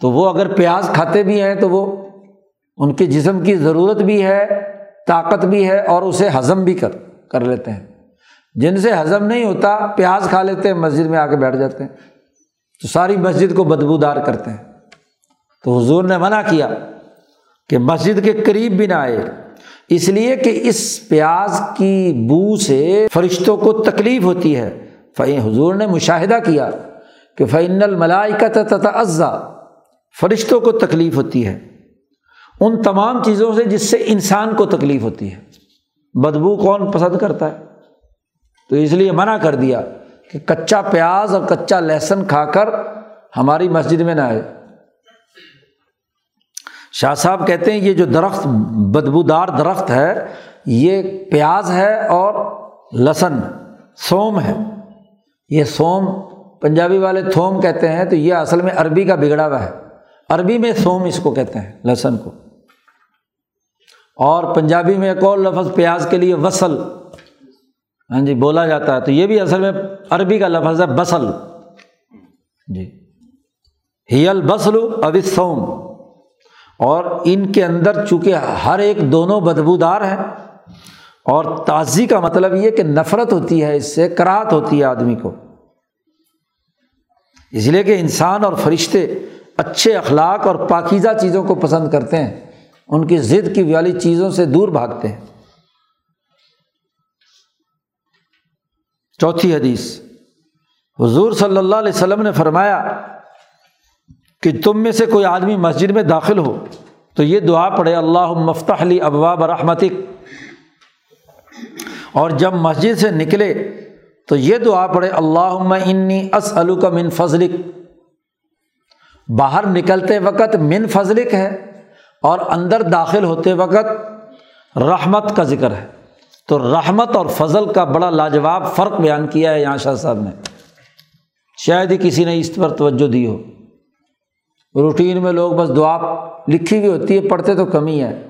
تو وہ اگر پیاز کھاتے بھی ہیں تو وہ ان کے جسم کی ضرورت بھی ہے، طاقت بھی ہے اور اسے ہضم بھی کر کر لیتے ہیں۔ جن سے ہضم نہیں ہوتا، پیاز کھا لیتے ہیں، مسجد میں آ کے بیٹھ جاتے ہیں۔ تو ساری مسجد کو بدبودار کرتے ہیں۔ تو حضور نے منع کیا کہ مسجد کے قریب بھی نہ آئے۔ اس لیے کہ اس پیاز کی بو سے فرشتوں کو تکلیف ہوتی ہے۔ فعین حضور نے مشاہدہ کیا کہ فعین الملائی تتعزا فرشتوں کو تکلیف ہوتی ہے۔ ان تمام چیزوں سے جس سے انسان کو تکلیف ہوتی ہے۔ بدبو کون پسند کرتا ہے؟ تو اس لیے منع کر دیا کہ کچا پیاز اور کچا لہسن کھا کر ہماری مسجد میں نہ آئے۔ شاہ صاحب کہتے ہیں یہ جو درخت، بدبودار درخت ہے، یہ پیاز ہے اور لہسن، سوم ہے۔ یہ سوم پنجابی والے تھوم کہتے ہیں تو یہ اصل میں عربی کا بگڑا ہوا ہے۔ عربی میں سوم اس کو کہتے ہیں، لہسن کو۔ اور پنجابی میں ایک اور لفظ پیاز کے لیے وصل۔ ہاں جی بولا جاتا ہے۔ تو یہ بھی اصل میں عربی کا لفظ ہے بسل جی۔ ہی البسل ابسوم اور ان کے اندر چونکہ ہر ایک دونوں بدبودار ہیں، اور تازی کا مطلب یہ کہ نفرت ہوتی ہے، اس سے کراہت ہوتی ہے آدمی کو۔ اس لیے کہ انسان اور فرشتے اچھے اخلاق اور پاکیزہ چیزوں کو پسند کرتے ہیں۔ ان کی ضد کی والی چیزوں سے دور بھاگتے ہیں۔ چوتھی حدیث، حضور صلی اللہ علیہ وسلم نے فرمایا کہ تم میں سے کوئی آدمی مسجد میں داخل ہو تو یہ دعا پڑھے اللہ مفتح علی ابوا برحمتک اور جب مسجد سے نکلے تو یہ دعا پڑھے اللہ انی اسلو کا من فضلک۔ باہر نکلتے وقت من فضلک ہے اور اندر داخل ہوتے وقت رحمت کا ذکر ہے۔ تو رحمت اور فضل کا بڑا لاجواب فرق بیان کیا ہے یہاں شاہ صاحب نے۔ شاید ہی کسی نے اس پر توجہ دی ہو۔ روٹین میں لوگ بس دعا لکھی ہوئی ہوتی ہے، پڑھتے تو کم ہی ہے۔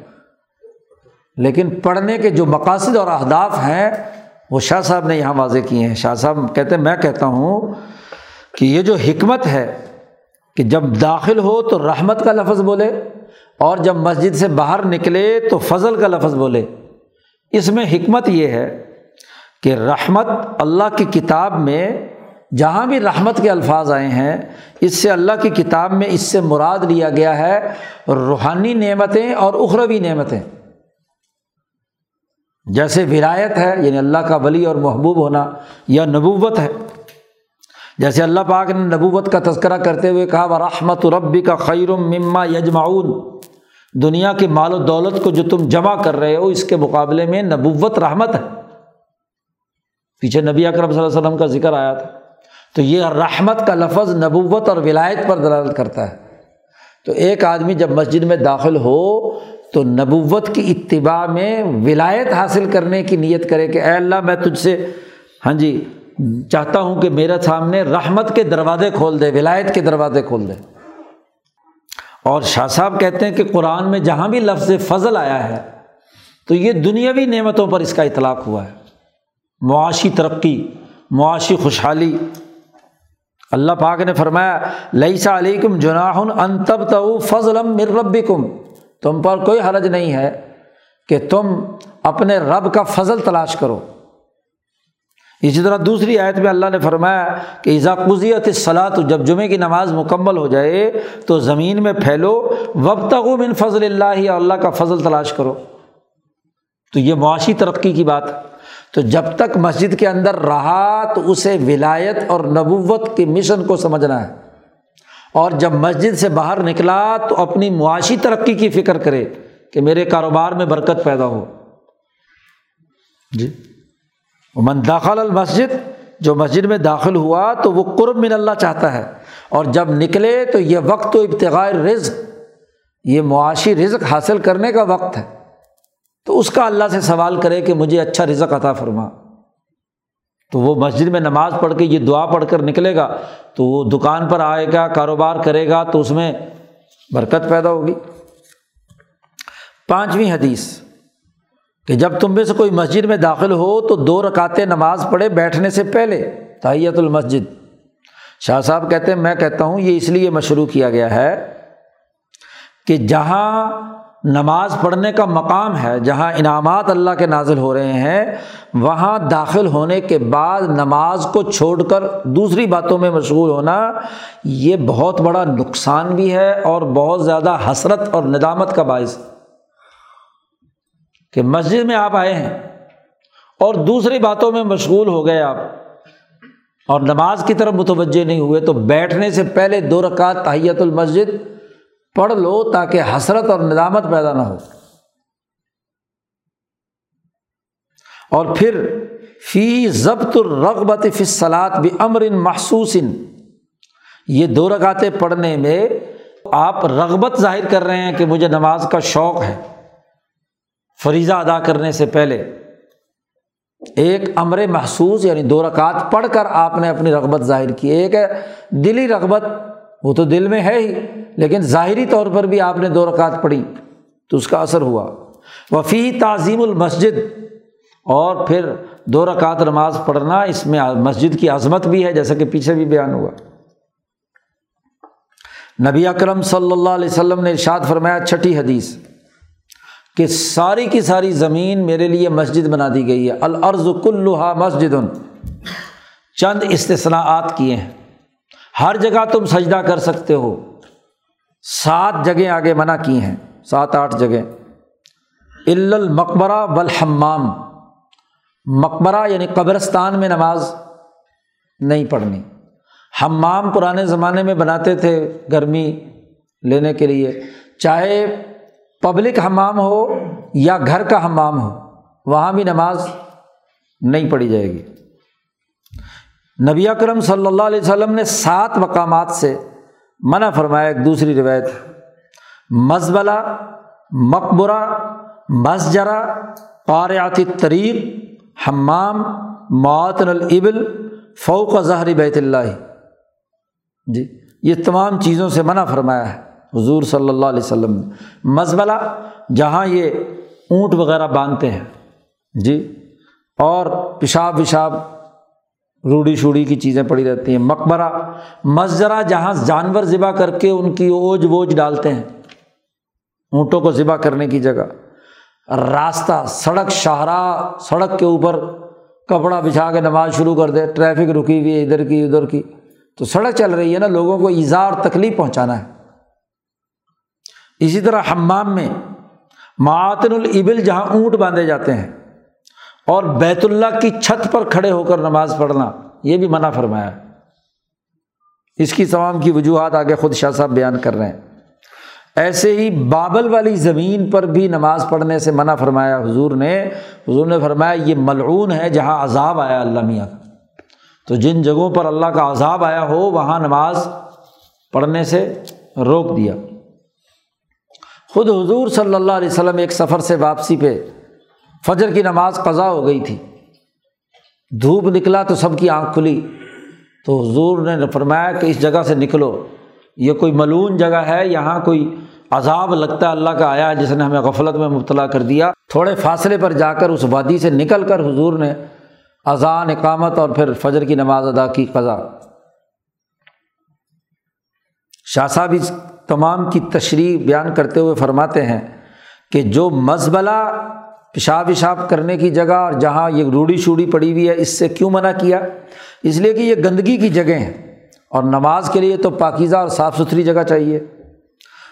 لیکن پڑھنے کے جو مقاصد اور اہداف ہیں، وہ شاہ صاحب نے یہاں واضح کیے ہیں۔ شاہ صاحب کہتے ہیں، میں کہتا ہوں کہ یہ جو حکمت ہے کہ جب داخل ہو تو رحمت کا لفظ بولے اور جب مسجد سے باہر نکلے تو فضل کا لفظ بولے۔ اس میں حکمت یہ ہے کہ رحمت اللہ کی کتاب میں جہاں بھی رحمت کے الفاظ آئے ہیں، اس سے اللہ کی کتاب میں اس سے مراد لیا گیا ہے روحانی نعمتیں اور اخروی نعمتیں۔ جیسے ولایت ہے یعنی اللہ کا ولی اور محبوب ہونا یا نبوت ہے۔ جیسے اللہ پاک نے نبوت کا تذکرہ کرتے ہوئے کہا وہ رحمت ربی کا خیر مما یجمعون دنیا کے مال و دولت کو جو تم جمع کر رہے ہو، اس کے مقابلے میں نبوت رحمت ہے۔ پیچھے نبی اکرم صلی اللہ علیہ وسلم کا ذکر آیا تھا۔ تو یہ رحمت کا لفظ نبوت اور ولایت پر دلالت کرتا ہے۔ تو ایک آدمی جب مسجد میں داخل ہو، تو نبوت کی اتباع میں ولایت حاصل کرنے کی نیت کرے کہ اے اللہ، میں تجھ سے ہاں جی چاہتا ہوں کہ میرے سامنے رحمت کے دروازے کھول دے، ولایت کے دروازے کھول دے۔ اور شاہ صاحب کہتے ہیں کہ قرآن میں جہاں بھی لفظ فضل آیا ہے، تو یہ دنیاوی نعمتوں پر اس کا اطلاق ہوا ہے۔ معاشی ترقی، معاشی خوشحالی۔ اللہ پاک نے فرمایا لئیسا علیکم جناح ان تب تو فضل مر رب کم تم پر کوئی حرج نہیں ہے کہ تم اپنے رب کا فضل تلاش کرو۔ اسی طرح دوسری آیت میں اللہ نے فرمایا کہ ایزا قزیت صلاح تو جب جمعے کی نماز مکمل ہو جائے تو زمین میں پھیلو وب تک من فضل اللہ اللہ کا فضل تلاش کرو۔ تو یہ معاشی ترقی کی بات تو جب تک مسجد کے اندر رہا تو اسے ولایت اور نبوت کے مشن کو سمجھنا ہے۔ اور جب مسجد سے باہر نکلا تو اپنی معاشی ترقی کی فکر کرے کہ میرے کاروبار میں برکت پیدا ہو۔ جی۔ من داخل المسجد، جو مسجد میں داخل ہوا تو وہ قرب من اللہ چاہتا ہے۔ اور جب نکلے تو یہ وقت و ابتغاء رزق یہ معاشی رزق حاصل کرنے کا وقت ہے۔ تو اس کا اللہ سے سوال کرے کہ مجھے اچھا رزق عطا فرما۔ تو وہ مسجد میں نماز پڑھ کے یہ دعا پڑھ کر نکلے گا، تو وہ دکان پر آئے گا، کاروبار کرے گا تو اس میں برکت پیدا ہوگی۔ پانچویں حدیث۔ کہ جب تم میں سے کوئی مسجد میں داخل ہو تو دو رکاتے نماز پڑھے بیٹھنے سے پہلے، تحیت المسجد۔ شاہ صاحب کہتے ہیں، میں کہتا ہوں، یہ اس لیے مشروع کیا گیا ہے کہ جہاں نماز پڑھنے کا مقام ہے، جہاں انعامات اللہ کے نازل ہو رہے ہیں، وہاں داخل ہونے کے بعد نماز کو چھوڑ کر دوسری باتوں میں مشغول ہونا، یہ بہت بڑا نقصان بھی ہے اور بہت زیادہ حسرت اور ندامت کا باعث۔ کہ مسجد میں آپ آئے ہیں اور دوسری باتوں میں مشغول ہو گئے آپ اور نماز کی طرف متوجہ نہیں ہوئے تو بیٹھنے سے پہلے دو رکعت تحیت المسجد پڑھ لو تاکہ حسرت اور ندامت پیدا نہ ہو۔ اور پھر فی ضبط الرغبت فصلات بھی امر محسوس۔ یہ دو رکعتیں پڑھنے میں آپ رغبت ظاہر کر رہے ہیں کہ مجھے نماز کا شوق ہے۔ فریضہ ادا کرنے سے پہلے ایک امر محسوس یعنی دو رکعت پڑھ کر آپ نے اپنی رغبت ظاہر کی۔ ایک ہے دلی رغبت، وہ تو دل میں ہے ہی، لیکن ظاہری طور پر بھی آپ نے دو رکعت پڑھی تو اس کا اثر ہوا۔ وفی تعظیم المسجد، اور پھر دو رکعت نماز پڑھنا، اس میں مسجد کی عظمت بھی ہے، جیسا کہ پیچھے بھی بیان ہوا۔ نبی اکرم صلی اللہ علیہ وسلم نے ارشاد فرمایا، چھٹی حدیث۔ کہ ساری کی ساری زمین میرے لیے مسجد بنا دی گئی ہے۔ العرض کلحا مسجد۔ چند استثناءات کیے ہیں۔ ہر جگہ تم سجدہ کر سکتے ہو۔ سات جگہیں آگے منع کی ہیں۔ سات آٹھ جگہ المقبرہ بالحمام مقبرہ یعنی قبرستان میں نماز نہیں پڑھنی۔ ہمام پرانے زمانے میں بناتے تھے گرمی لینے کے لیے۔ چاہے پبلک حمام ہو یا گھر کا حمام ہو، وہاں بھی نماز نہیں پڑھی جائے گی۔ نبی اکرم صلی اللہ علیہ وسلم نے سات مقامات سے منع فرمایا، ایک دوسری روایت مزبلہ، مقبرہ مسجرا قاریاتی طریق حمام معطن العبل فوق ظہری بیت اللہ۔ جی یہ تمام چیزوں سے منع فرمایا ہے۔ حضور صلی اللہ علیہ وسلم، مزبلہ، جہاں یہ اونٹ وغیرہ باندھتے ہیں۔ جی اور پیشاب وشاب، روڑی شوڑی کی چیزیں پڑی رہتی ہیں۔ مقبرہ مسجرہ جہاں جانور ذبح کر کے ان کی اوج ووج ڈالتے ہیں۔ اونٹوں کو ذبح کرنے کی جگہ۔ راستہ، سڑک، شاہراہ، سڑک کے اوپر کپڑا بچھا کے نماز شروع کر دے، ٹریفک رکی ہوئی ہے، ادھر کی ادھر کی۔ تو سڑک چل رہی ہے نا، لوگوں کو ایزا اور تکلیف پہنچانا ہے۔ اسی طرح ہمام میں معطن العبل جہاں اونٹ باندھے جاتے ہیں اور بیت اللہ کی چھت پر کھڑے ہو کر نماز پڑھنا، یہ بھی منع فرمایا۔ ہے اس کی تمام کی وجوہات آگے خود شاہ صاحب بیان کر رہے ہیں۔ ایسے ہی بابل والی زمین پر بھی نماز پڑھنے سے منع فرمایا حضور نے۔ حضور نے فرمایا، یہ ملعون ہے جہاں عذاب آیا اللہ میاں۔ تو جن جگہوں پر اللہ کا عذاب آیا ہو، وہاں نماز پڑھنے سے روک دیا۔ خود حضور صلی اللہ علیہ وسلم ایک سفر سے واپسی پہ فجر کی نماز قضا ہو گئی تھی۔ دھوپ نکلا تو سب کی آنکھ کھلی۔ تو حضور نے فرمایا کہ اس جگہ سے نکلو۔ یہ کوئی ملون جگہ ہے؟ یہاں کوئی عذاب لگتا ہے اللہ کا آیا ہے جس نے ہمیں غفلت میں مبتلا کر دیا۔ تھوڑے فاصلے پر جا کر اس وادی سے نکل کر حضور نے اذان، اقامت اور پھر فجر کی نماز ادا کی قضا شاہ صاحب اس تمام کی تشریح بیان کرتے ہوئے فرماتے ہیں کہ جو مزبلہ پیشاب وشاب کرنے کی جگہ اور جہاں یہ روڑی شوڑی پڑی ہوئی ہے، اس سے کیوں منع کیا؟ اس لیے کہ یہ گندگی کی جگہ ہیں اور نماز کے لیے تو پاکیزہ اور صاف ستھری جگہ چاہیے۔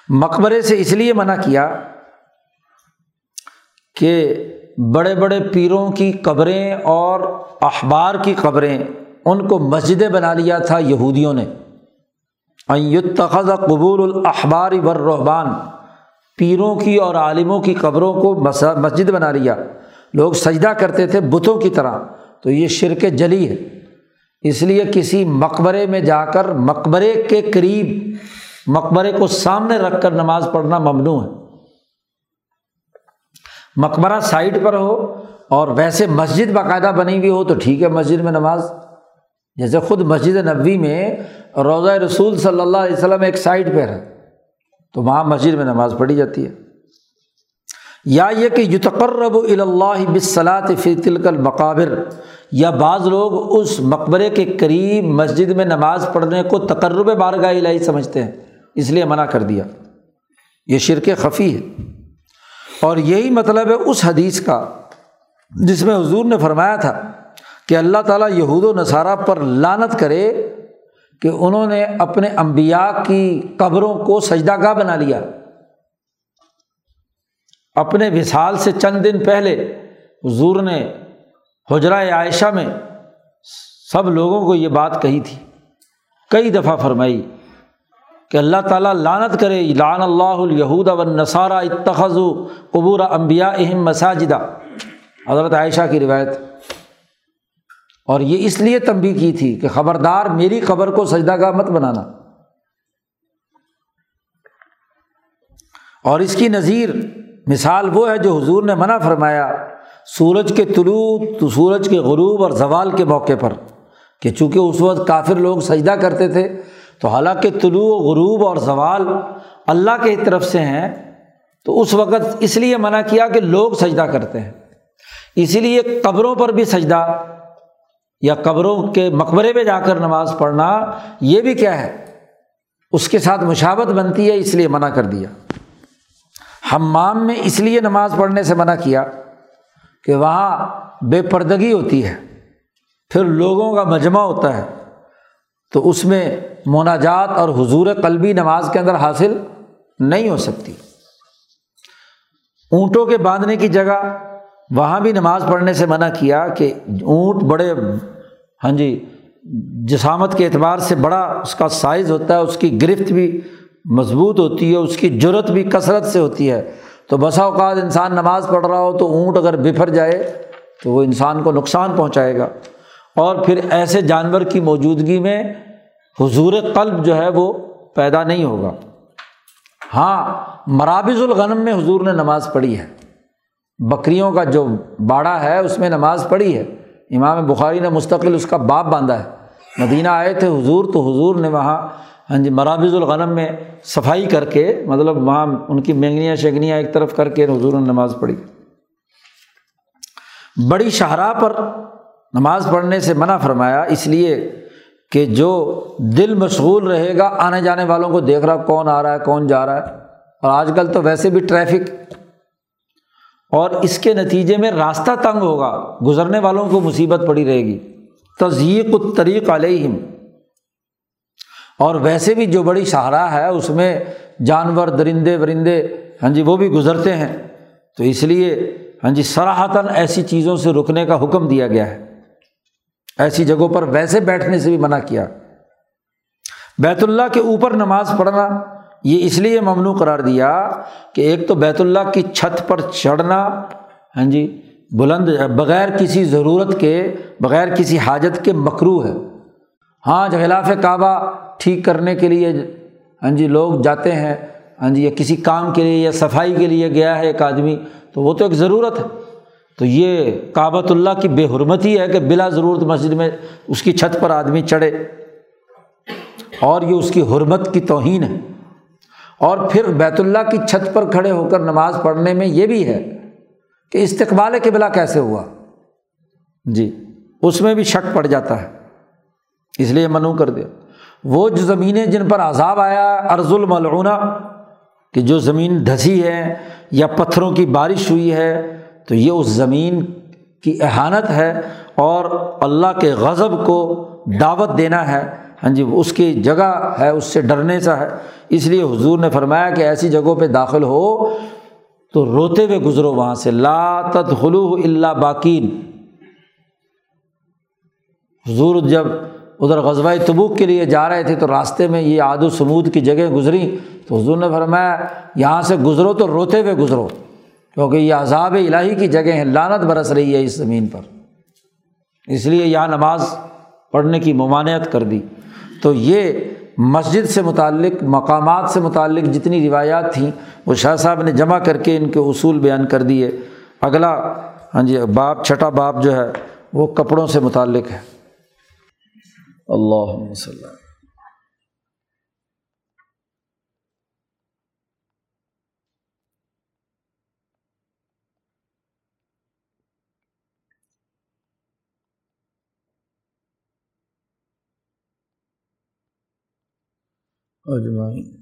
مقبرے سے اس لیے منع کیا کہ بڑے بڑے پیروں کی قبریں اور اخبار کی قبریں، ان کو مسجدیں بنا لیا تھا یہودیوں نے۔ تخذ قبول الاحبار بر رحبان پیروں کی اور عالموں کی قبروں کو مسجد بنا لیا۔ لوگ سجدہ کرتے تھے بتوں کی طرح، تو یہ شرک جلی ہے۔ اس لیے کسی مقبرے میں جا کر مقبرے کے قریب، مقبرے کو سامنے رکھ کر نماز پڑھنا ممنوع ہے۔ مقبرہ سائڈ پر ہو اور ویسے مسجد باقاعدہ بنی ہوئی ہو تو ٹھیک ہے مسجد میں نماز۔ جیسے خود مسجد نبوی میں روضہ رسول صلی اللہ علیہ وسلم ایک سائڈ پہ ہے۔ تو وہاں مسجد میں نماز پڑھی جاتی ہے۔ یا یہ کہ یتقرب اللہ بصلاط فی تلک المقابر۔ یا بعض لوگ اس مقبرے کے قریب مسجد میں نماز پڑھنے کو تقرب بارگاہ الہی سمجھتے ہیں۔ اس لیے منع کر دیا۔ یہ شرک خفی ہے۔ اور یہی مطلب ہے اس حدیث کا جس میں حضور نے فرمایا تھا کہ اللہ تعالیٰ یہود و نصارہ پر لانت کرے کہ انہوں نے اپنے امبیا کی قبروں کو سجدہ گاہ بنا لیا۔ اپنے وصال سے چند دن پہلے حضور نے حجرۂ عائشہ میں سب لوگوں کو یہ بات کہی تھی۔ کئی دفعہ فرمائی کہ اللہ تعالیٰ لانت کرے لان اللہ الہود و نصارہ اتخذ قبور امبیا اہم مساجدہ۔ حضرت عائشہ کی روایت۔ اور یہ اس لیے تنبی کی تھی کہ خبردار میری خبر کو سجدہ گاہ مت بنانا۔ اور اس کی نظیر، مثال وہ ہے جو حضور نے منع فرمایا سورج کے طلوع تو سورج کے غروب اور زوال کے موقع پر، کہ چونکہ اس وقت کافر لوگ سجدہ کرتے تھے، تو حالانکہ طلوع، غروب اور زوال اللہ کی طرف سے ہیں، تو اس وقت اس لیے منع کیا کہ لوگ سجدہ کرتے ہیں۔ اسی لیے قبروں پر بھی سجدہ یا قبروں کے مقبرے میں جا کر نماز پڑھنا، یہ بھی کیا ہے؟ اس کے ساتھ مشابت بنتی ہے، اس لیے منع کر دیا۔ ہمام میں اس لیے نماز پڑھنے سے منع کیا کہ وہاں بے پردگی ہوتی ہے، پھر لوگوں کا مجمع ہوتا ہے۔ تو اس میں مناجات اور حضور قلبی نماز کے اندر حاصل نہیں ہو سکتی۔ اونٹوں کے باندھنے کی جگہ وہاں بھی نماز پڑھنے سے منع کیا کہ اونٹ بڑے ہاں جی جسامت کے اعتبار سے بڑا اس کا سائز ہوتا ہے، اس کی گرفت بھی مضبوط ہوتی ہے، اس کی جرت بھی کثرت سے ہوتی ہے۔ تو بسا اوقات انسان نماز پڑھ رہا ہو تو اونٹ اگر بفر جائے تو وہ انسان کو نقصان پہنچائے گا۔ اور پھر ایسے جانور کی موجودگی میں حضور قلب جو ہے وہ پیدا نہیں ہوگا۔ ہاں مرابض الغنم میں حضور نے نماز پڑھی ہے۔ بکریوں کا جو باڑا ہے، اس میں نماز پڑھی ہے۔ امام بخاری نے مستقل اس کا باپ باندھا ہے۔ مدینہ آئے تھے، حضور تو حضور نے وہاں ہاں جی مرابض الغنم میں صفائی کر کے مطلب وہاں ان کی مینگنیاں شگنیاں ایک طرف کر کے حضور نے نماز پڑھی۔ بڑی شاہراہ پر نماز پڑھنے سے منع فرمایا، اس لیے کہ جو دل مشغول رہے گا، آنے جانے والوں کو دیکھ رہا کون آ رہا ہے، کون جا رہا ہے۔ اور آج کل تو ویسے بھی ٹریفک اور اس کے نتیجے میں راستہ تنگ ہوگا، گزرنے والوں کو مصیبت پڑی رہے گی۔ تزیق الطریق علیہم۔ اور ویسے بھی جو بڑی شاہراہ ہے، اس میں جانور، درندے، ورندے ہاں جی وہ بھی گزرتے ہیں۔ تو اس لیے ہاں جی سراہتاً ایسی چیزوں سے رکنے کا حکم دیا گیا ہے۔ ایسی جگہوں پر ویسے بیٹھنے سے بھی منع کیا۔ بیت اللہ کے اوپر نماز پڑھنا یہ اس لیے ممنوع قرار دیا کہ ایک تو بیت اللہ کی چھت پر چڑھنا ہاں جی بلند، بغیر کسی ضرورت کے، بغیر کسی حاجت کے مکرو ہے۔ ہاں غلاف کعبہ ٹھیک کرنے کے لیے ہاں جی لوگ جاتے ہیں ہاں جی یا کسی کام کے لیے یا صفائی کے لیے گیا ہے ایک آدمی، تو وہ تو ایک ضرورت ہے۔ تو یہ کعبۃ اللہ کی بے حرمتی ہے کہ بلا ضرورت مسجد میں اس کی چھت پر آدمی چڑھے۔ اور یہ اس کی حرمت کی توہین ہے۔ اور پھر بیت اللہ کی چھت پر کھڑے ہو کر نماز پڑھنے میں یہ بھی ہے کہ استقبال کے بلا کیسے ہوا؟ جی اس میں بھی شک پڑ جاتا ہے، اس لیے منو کر دیا۔ وہ جو زمینیں جن پر عذاب آیا ارض الملعونہ، کہ جو زمین دھسی ہے یا پتھروں کی بارش ہوئی ہے، تو یہ اس زمین کی احانت ہے اور اللہ کے غضب کو دعوت دینا ہے۔ ہاں جی اس کی جگہ ہے، اس سے ڈرنے سا ہے۔ اس لیے حضور نے فرمایا کہ ایسی جگہوں پہ داخل ہو تو روتے ہوئے گزرو وہاں سے۔ لاتت خلو اللہ باقین۔ حضور جب ادھر غزبۂ تبوک کے لیے جا رہے تھے تو راستے میں یہ آد و سمود کی جگہ گزری تو حضور نے فرمایا، یہاں سے گزرو تو روتے ہوئے گزرو، کیونکہ یہ عذاب الہی کی جگہ ہیں لانت برس رہی ہے اس زمین پر۔ اس لیے یہاں نماز پڑھنے کی ممانعت کر دی۔ تو یہ مسجد سے متعلق، مقامات سے متعلق جتنی روایات تھیں، وہ شاہ صاحب نے جمع کر کے ان کے اصول بیان کر دیے۔ اگلا ہاں جی باپ، چھٹا باپ جو ہے، وہ کپڑوں سے متعلق ہے۔ اللہ۔ وسلم اجمعین۔